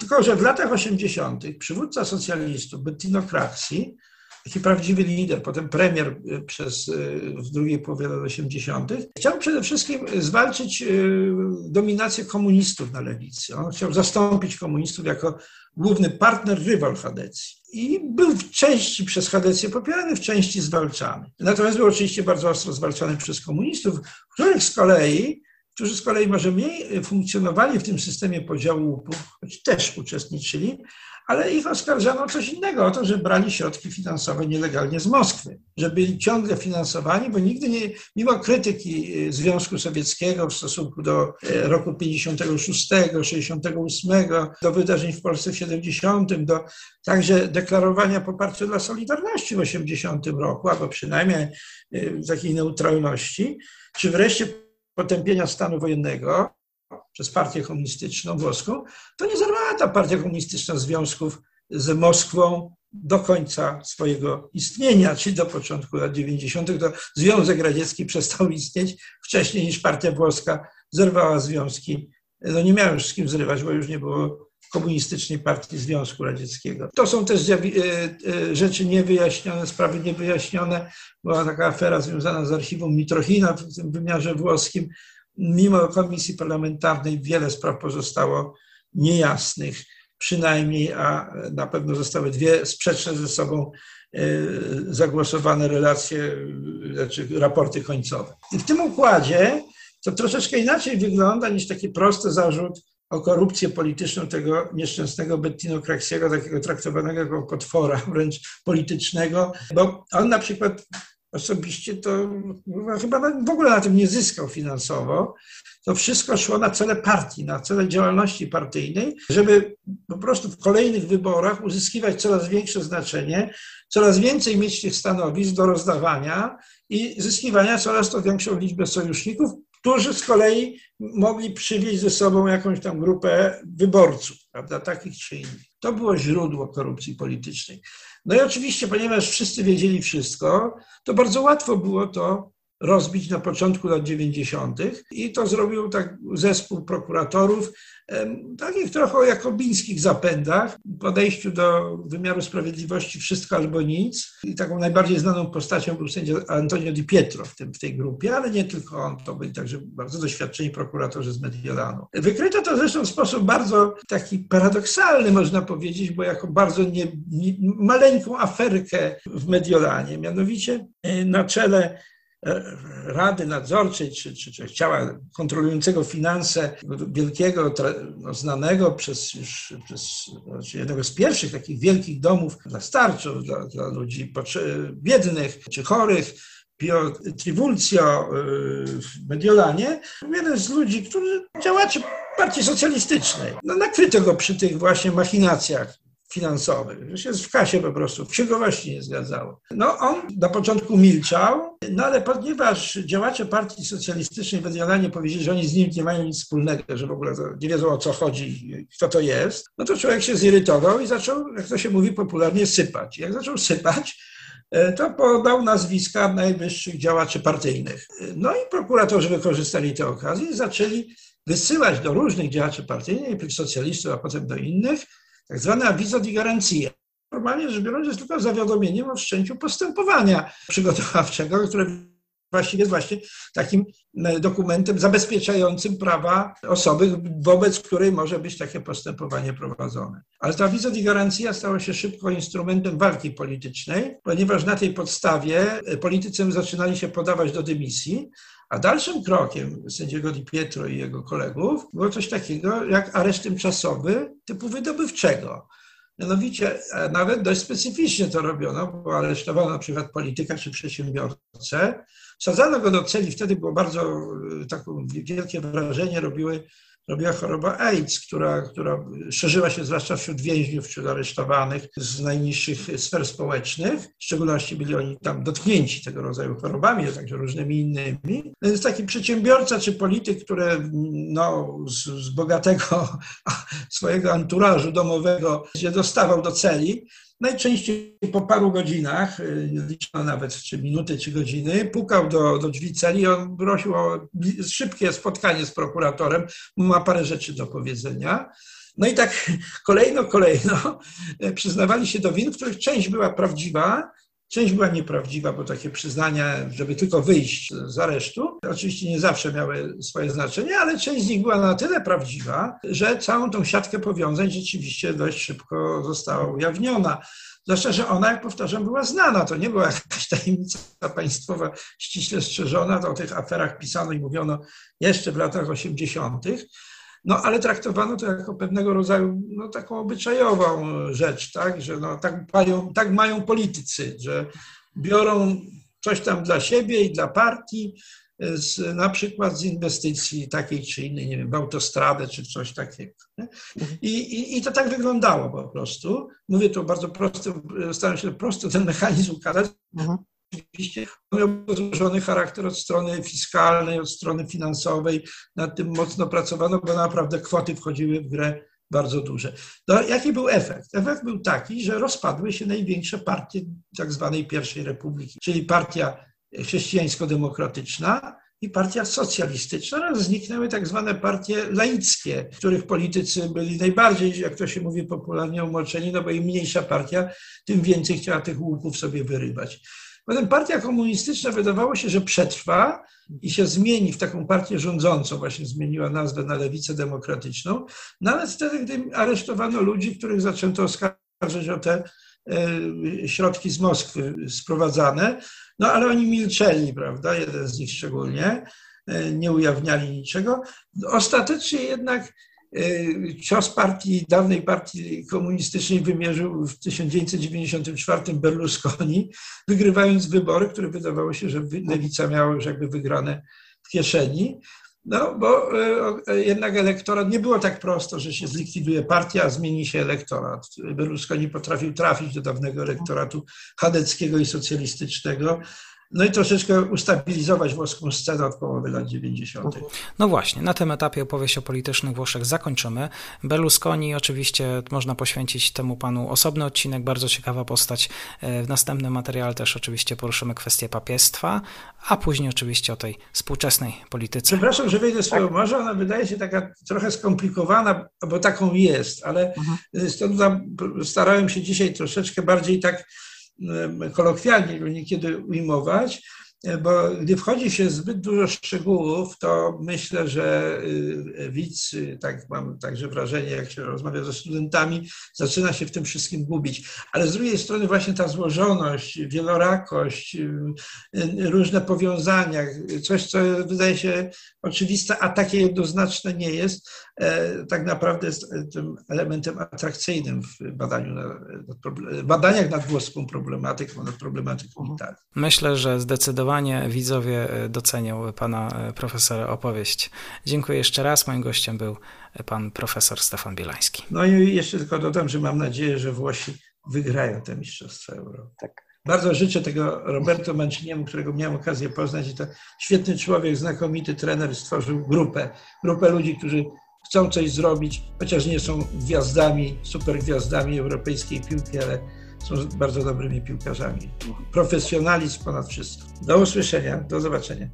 Tylko, że w latach 80. przywódca socjalistów Bettino Craxi taki prawdziwy lider, potem premier y, przez, y, w drugiej połowie lat 80., chciał przede wszystkim zwalczyć y, dominację komunistów na lewicy. On chciał zastąpić komunistów jako główny partner, rywal Hadecji. I był w części przez Hadecję popierany, w części zwalczany. Natomiast był oczywiście bardzo ostro zwalczany przez komunistów, których z kolei którzy z kolei może mniej funkcjonowali w tym systemie podziału łupów, choć też uczestniczyli, ale ich oskarżano o coś innego, o to, że brali środki finansowe nielegalnie z Moskwy, że byli ciągle finansowani, bo nigdy nie, mimo krytyki e, Związku Sowieckiego w stosunku do e, roku 56, 68, do wydarzeń w Polsce w 70, do także deklarowania poparcia dla Solidarności w 80 roku, albo przynajmniej e, takiej neutralności, czy wreszcie potępienia stanu wojennego, przez partię komunistyczną włoską, to nie zerwała ta partia komunistyczna związków z Moskwą do końca swojego istnienia, czyli do początku lat 90. To Związek Radziecki *laughs* przestał istnieć wcześniej niż partia włoska zerwała związki. No nie miała już z kim zrywać, bo już nie było komunistycznej partii Związku Radzieckiego. To są też e, e, rzeczy niewyjaśnione, sprawy niewyjaśnione. Była taka afera związana z archiwum Mitrochina w tym wymiarze włoskim, mimo komisji parlamentarnej wiele spraw pozostało niejasnych, przynajmniej, a na pewno zostały dwie sprzeczne ze sobą e, zagłosowane relacje, znaczy raporty końcowe. I w tym układzie to troszeczkę inaczej wygląda niż taki prosty zarzut o korupcję polityczną tego nieszczęsnego Bettino Craxiego, takiego traktowanego jako potwora wręcz politycznego, bo on na przykład osobiście to chyba w ogóle na tym nie zyskał finansowo. To wszystko szło na cele partii, na cele działalności partyjnej, żeby po prostu w kolejnych wyborach uzyskiwać coraz większe znaczenie, coraz więcej mieć tych stanowisk do rozdawania i zyskiwania coraz to większą liczbę sojuszników, którzy z kolei mogli przywieźć ze sobą jakąś tam grupę wyborców, prawda, takich czy innych. To było źródło korupcji politycznej. No i oczywiście, ponieważ wszyscy wiedzieli wszystko, to bardzo łatwo było to rozbić na początku lat 90. i to zrobił tak zespół prokuratorów, takich trochę o jakobińskich zapędach, podejściu do wymiaru sprawiedliwości wszystko albo nic. I taką najbardziej znaną postacią był sędzia Antonio Di Pietro w, tym, w tej grupie, ale nie tylko on, to byli także bardzo doświadczeni prokuratorzy z Mediolanu. Wykryto to zresztą w sposób bardzo taki paradoksalny, można powiedzieć, bo jako bardzo nie, nie, maleńką aferkę w Mediolanie, mianowicie e, na czele Rady Nadzorczej, czy, czy, czy ciała kontrolującego finanse wielkiego, no, znanego przez, już, przez znaczy jednego z pierwszych takich wielkich domów dla starców, dla, dla ludzi biednych czy chorych, Pio Trivulzio w Mediolanie, jeden z ludzi, którzy działacze partii socjalistycznej. No, nakryto go przy tych właśnie machinacjach finansowych, że się w kasie po prostu, w księgowości nie zgadzało. No on na początku milczał, no ale ponieważ działacze partii socjalistycznej w Mediolanie powiedzieli, że oni z nim nie mają nic wspólnego, że w ogóle nie wiedzą o co chodzi, kto to jest, no to człowiek się zirytował i zaczął, jak to się mówi popularnie, sypać. Jak zaczął sypać, e, to podał nazwiska najwyższych działaczy partyjnych. No i prokuratorzy wykorzystali tę okazję i zaczęli wysyłać do różnych działaczy partyjnych, najpierw socjalistów, a potem do innych, tak zwane aviso di garanzia. Normalnie rzecz biorąc jest tylko zawiadomieniem o wszczęciu postępowania przygotowawczego, które właściwie jest właśnie takim e, dokumentem zabezpieczającym prawa osoby, wobec której może być takie postępowanie prowadzone. Ale ta aviso di garanzia stała się szybko instrumentem walki politycznej, ponieważ na tej podstawie e, politycy zaczynali się podawać do dymisji, a dalszym krokiem sędziego Di Pietro i jego kolegów było coś takiego jak areszt tymczasowy typu wydobywczego. Mianowicie nawet dość specyficznie to robiono, bo aresztowano na przykład polityka czy przedsiębiorcę, wsadzano go do celi, wtedy było bardzo takie wielkie wrażenie robiły robiła choroba AIDS, która, która szerzyła się zwłaszcza wśród więźniów, wśród aresztowanych z najniższych sfer społecznych. W szczególności byli oni tam dotknięci tego rodzaju chorobami, a także różnymi innymi. Więc taki przedsiębiorca czy polityk, który no, z, z bogatego *laughs* swojego anturażu domowego się dostawał do celi, Najczęściej po paru godzinach, y, liczono nawet czy minuty, czy godziny, pukał do, do drzwi celi, on prosił o szybkie spotkanie z prokuratorem, ma parę rzeczy do powiedzenia. No i tak *laughs* kolejno, kolejno e, przyznawali się do win, których część była prawdziwa, Część była nieprawdziwa, bo takie przyznania, żeby tylko wyjść z aresztu, oczywiście nie zawsze miały swoje znaczenie, ale część z nich była na tyle prawdziwa, że całą tą siatkę powiązań rzeczywiście dość szybko została ujawniona. Zwłaszcza, że ona, jak powtarzam, była znana. To nie była jakaś tajemnica państwowa ściśle strzeżona. To o tych aferach pisano i mówiono jeszcze w latach 80. No ale traktowano to jako pewnego rodzaju no, taką obyczajową rzecz, tak, że no, tak, mają, tak mają politycy, że biorą coś tam dla siebie i dla partii, z, na przykład z inwestycji takiej czy innej, nie wiem, w autostradę czy coś takiego. I, i, I to tak wyglądało po prostu. Mówię to bardzo prosto, staram się prosto ten mechanizm ukazać. Oczywiście miał złożony charakter od strony fiskalnej, od strony finansowej. Nad tym mocno pracowano, bo naprawdę kwoty wchodziły w grę bardzo duże. No, jaki był efekt? Efekt był taki, że rozpadły się największe partie tak zwanej pierwszej republiki, czyli partia chrześcijańsko-demokratyczna i partia socjalistyczna oraz zniknęły tak zwane partie laickie, których politycy byli najbardziej, jak to się mówi popularnie, umoczeni, no bo im mniejsza partia, tym więcej chciała tych łupów sobie wyrywać. Potem partia komunistyczna wydawało się, że przetrwa i się zmieni w taką partię rządzącą, właśnie zmieniła nazwę na lewicę demokratyczną, nawet wtedy, gdy aresztowano ludzi, których zaczęto oskarżać o te e, środki z Moskwy sprowadzane, no ale oni milczeli, prawda, jeden z nich szczególnie, e, nie ujawniali niczego. Ostatecznie jednak cios partii, dawnej partii komunistycznej wymierzył w 1994 Berlusconi, wygrywając wybory, które wydawało się, że lewica miała już jakby wygrane w kieszeni. No, bo e, jednak elektorat nie było tak prosto, że się zlikwiduje partia, a zmieni się elektorat. Berlusconi potrafił trafić do dawnego elektoratu chadeckiego i socjalistycznego no i troszeczkę ustabilizować włoską scenę od połowy lat 90. No właśnie, na tym etapie opowieść o politycznych Włoszech zakończymy. Berlusconi oczywiście można poświęcić temu panu osobny odcinek, bardzo ciekawa postać. E, w następnym materiale też oczywiście poruszymy kwestię papiestwa, a później oczywiście o tej współczesnej polityce. Przepraszam, że wejdę swoją tak. może, ona wydaje się taka trochę skomplikowana, bo taką jest, ale mhm. stąd starałem się dzisiaj troszeczkę bardziej tak kolokwialnie go niekiedy ujmować, bo gdy wchodzi się zbyt dużo szczegółów, to myślę, że y, widz, y, tak mam także wrażenie, jak się rozmawia ze studentami, zaczyna się w tym wszystkim gubić. Ale z drugiej strony właśnie ta złożoność, wielorakość, różne powiązania, coś, co wydaje się oczywiste, a takie jednoznaczne nie jest, e, tak naprawdę jest tym elementem atrakcyjnym w badaniu, nad, badaniach nad włoską problematyką, nad problematyką mhm. Italii. Myślę, że zdecydowanie widzowie docenią pana profesora opowieść. Dziękuję jeszcze raz. Moim gościem był pan profesor Stefan Bielański. No i jeszcze tylko dodam, że mam nadzieję, że Włosi wygrają te Mistrzostwa Europy. Tak. Bardzo życzę tego Roberto Manciniemu, którego miałem okazję poznać. I to świetny człowiek, znakomity trener, stworzył grupę, grupę ludzi, którzy chcą coś zrobić, chociaż nie są gwiazdami, super gwiazdami europejskiej piłki, ale są bardzo dobrymi piłkarzami. Profesjonalizm ponad wszystko. Do usłyszenia, do zobaczenia.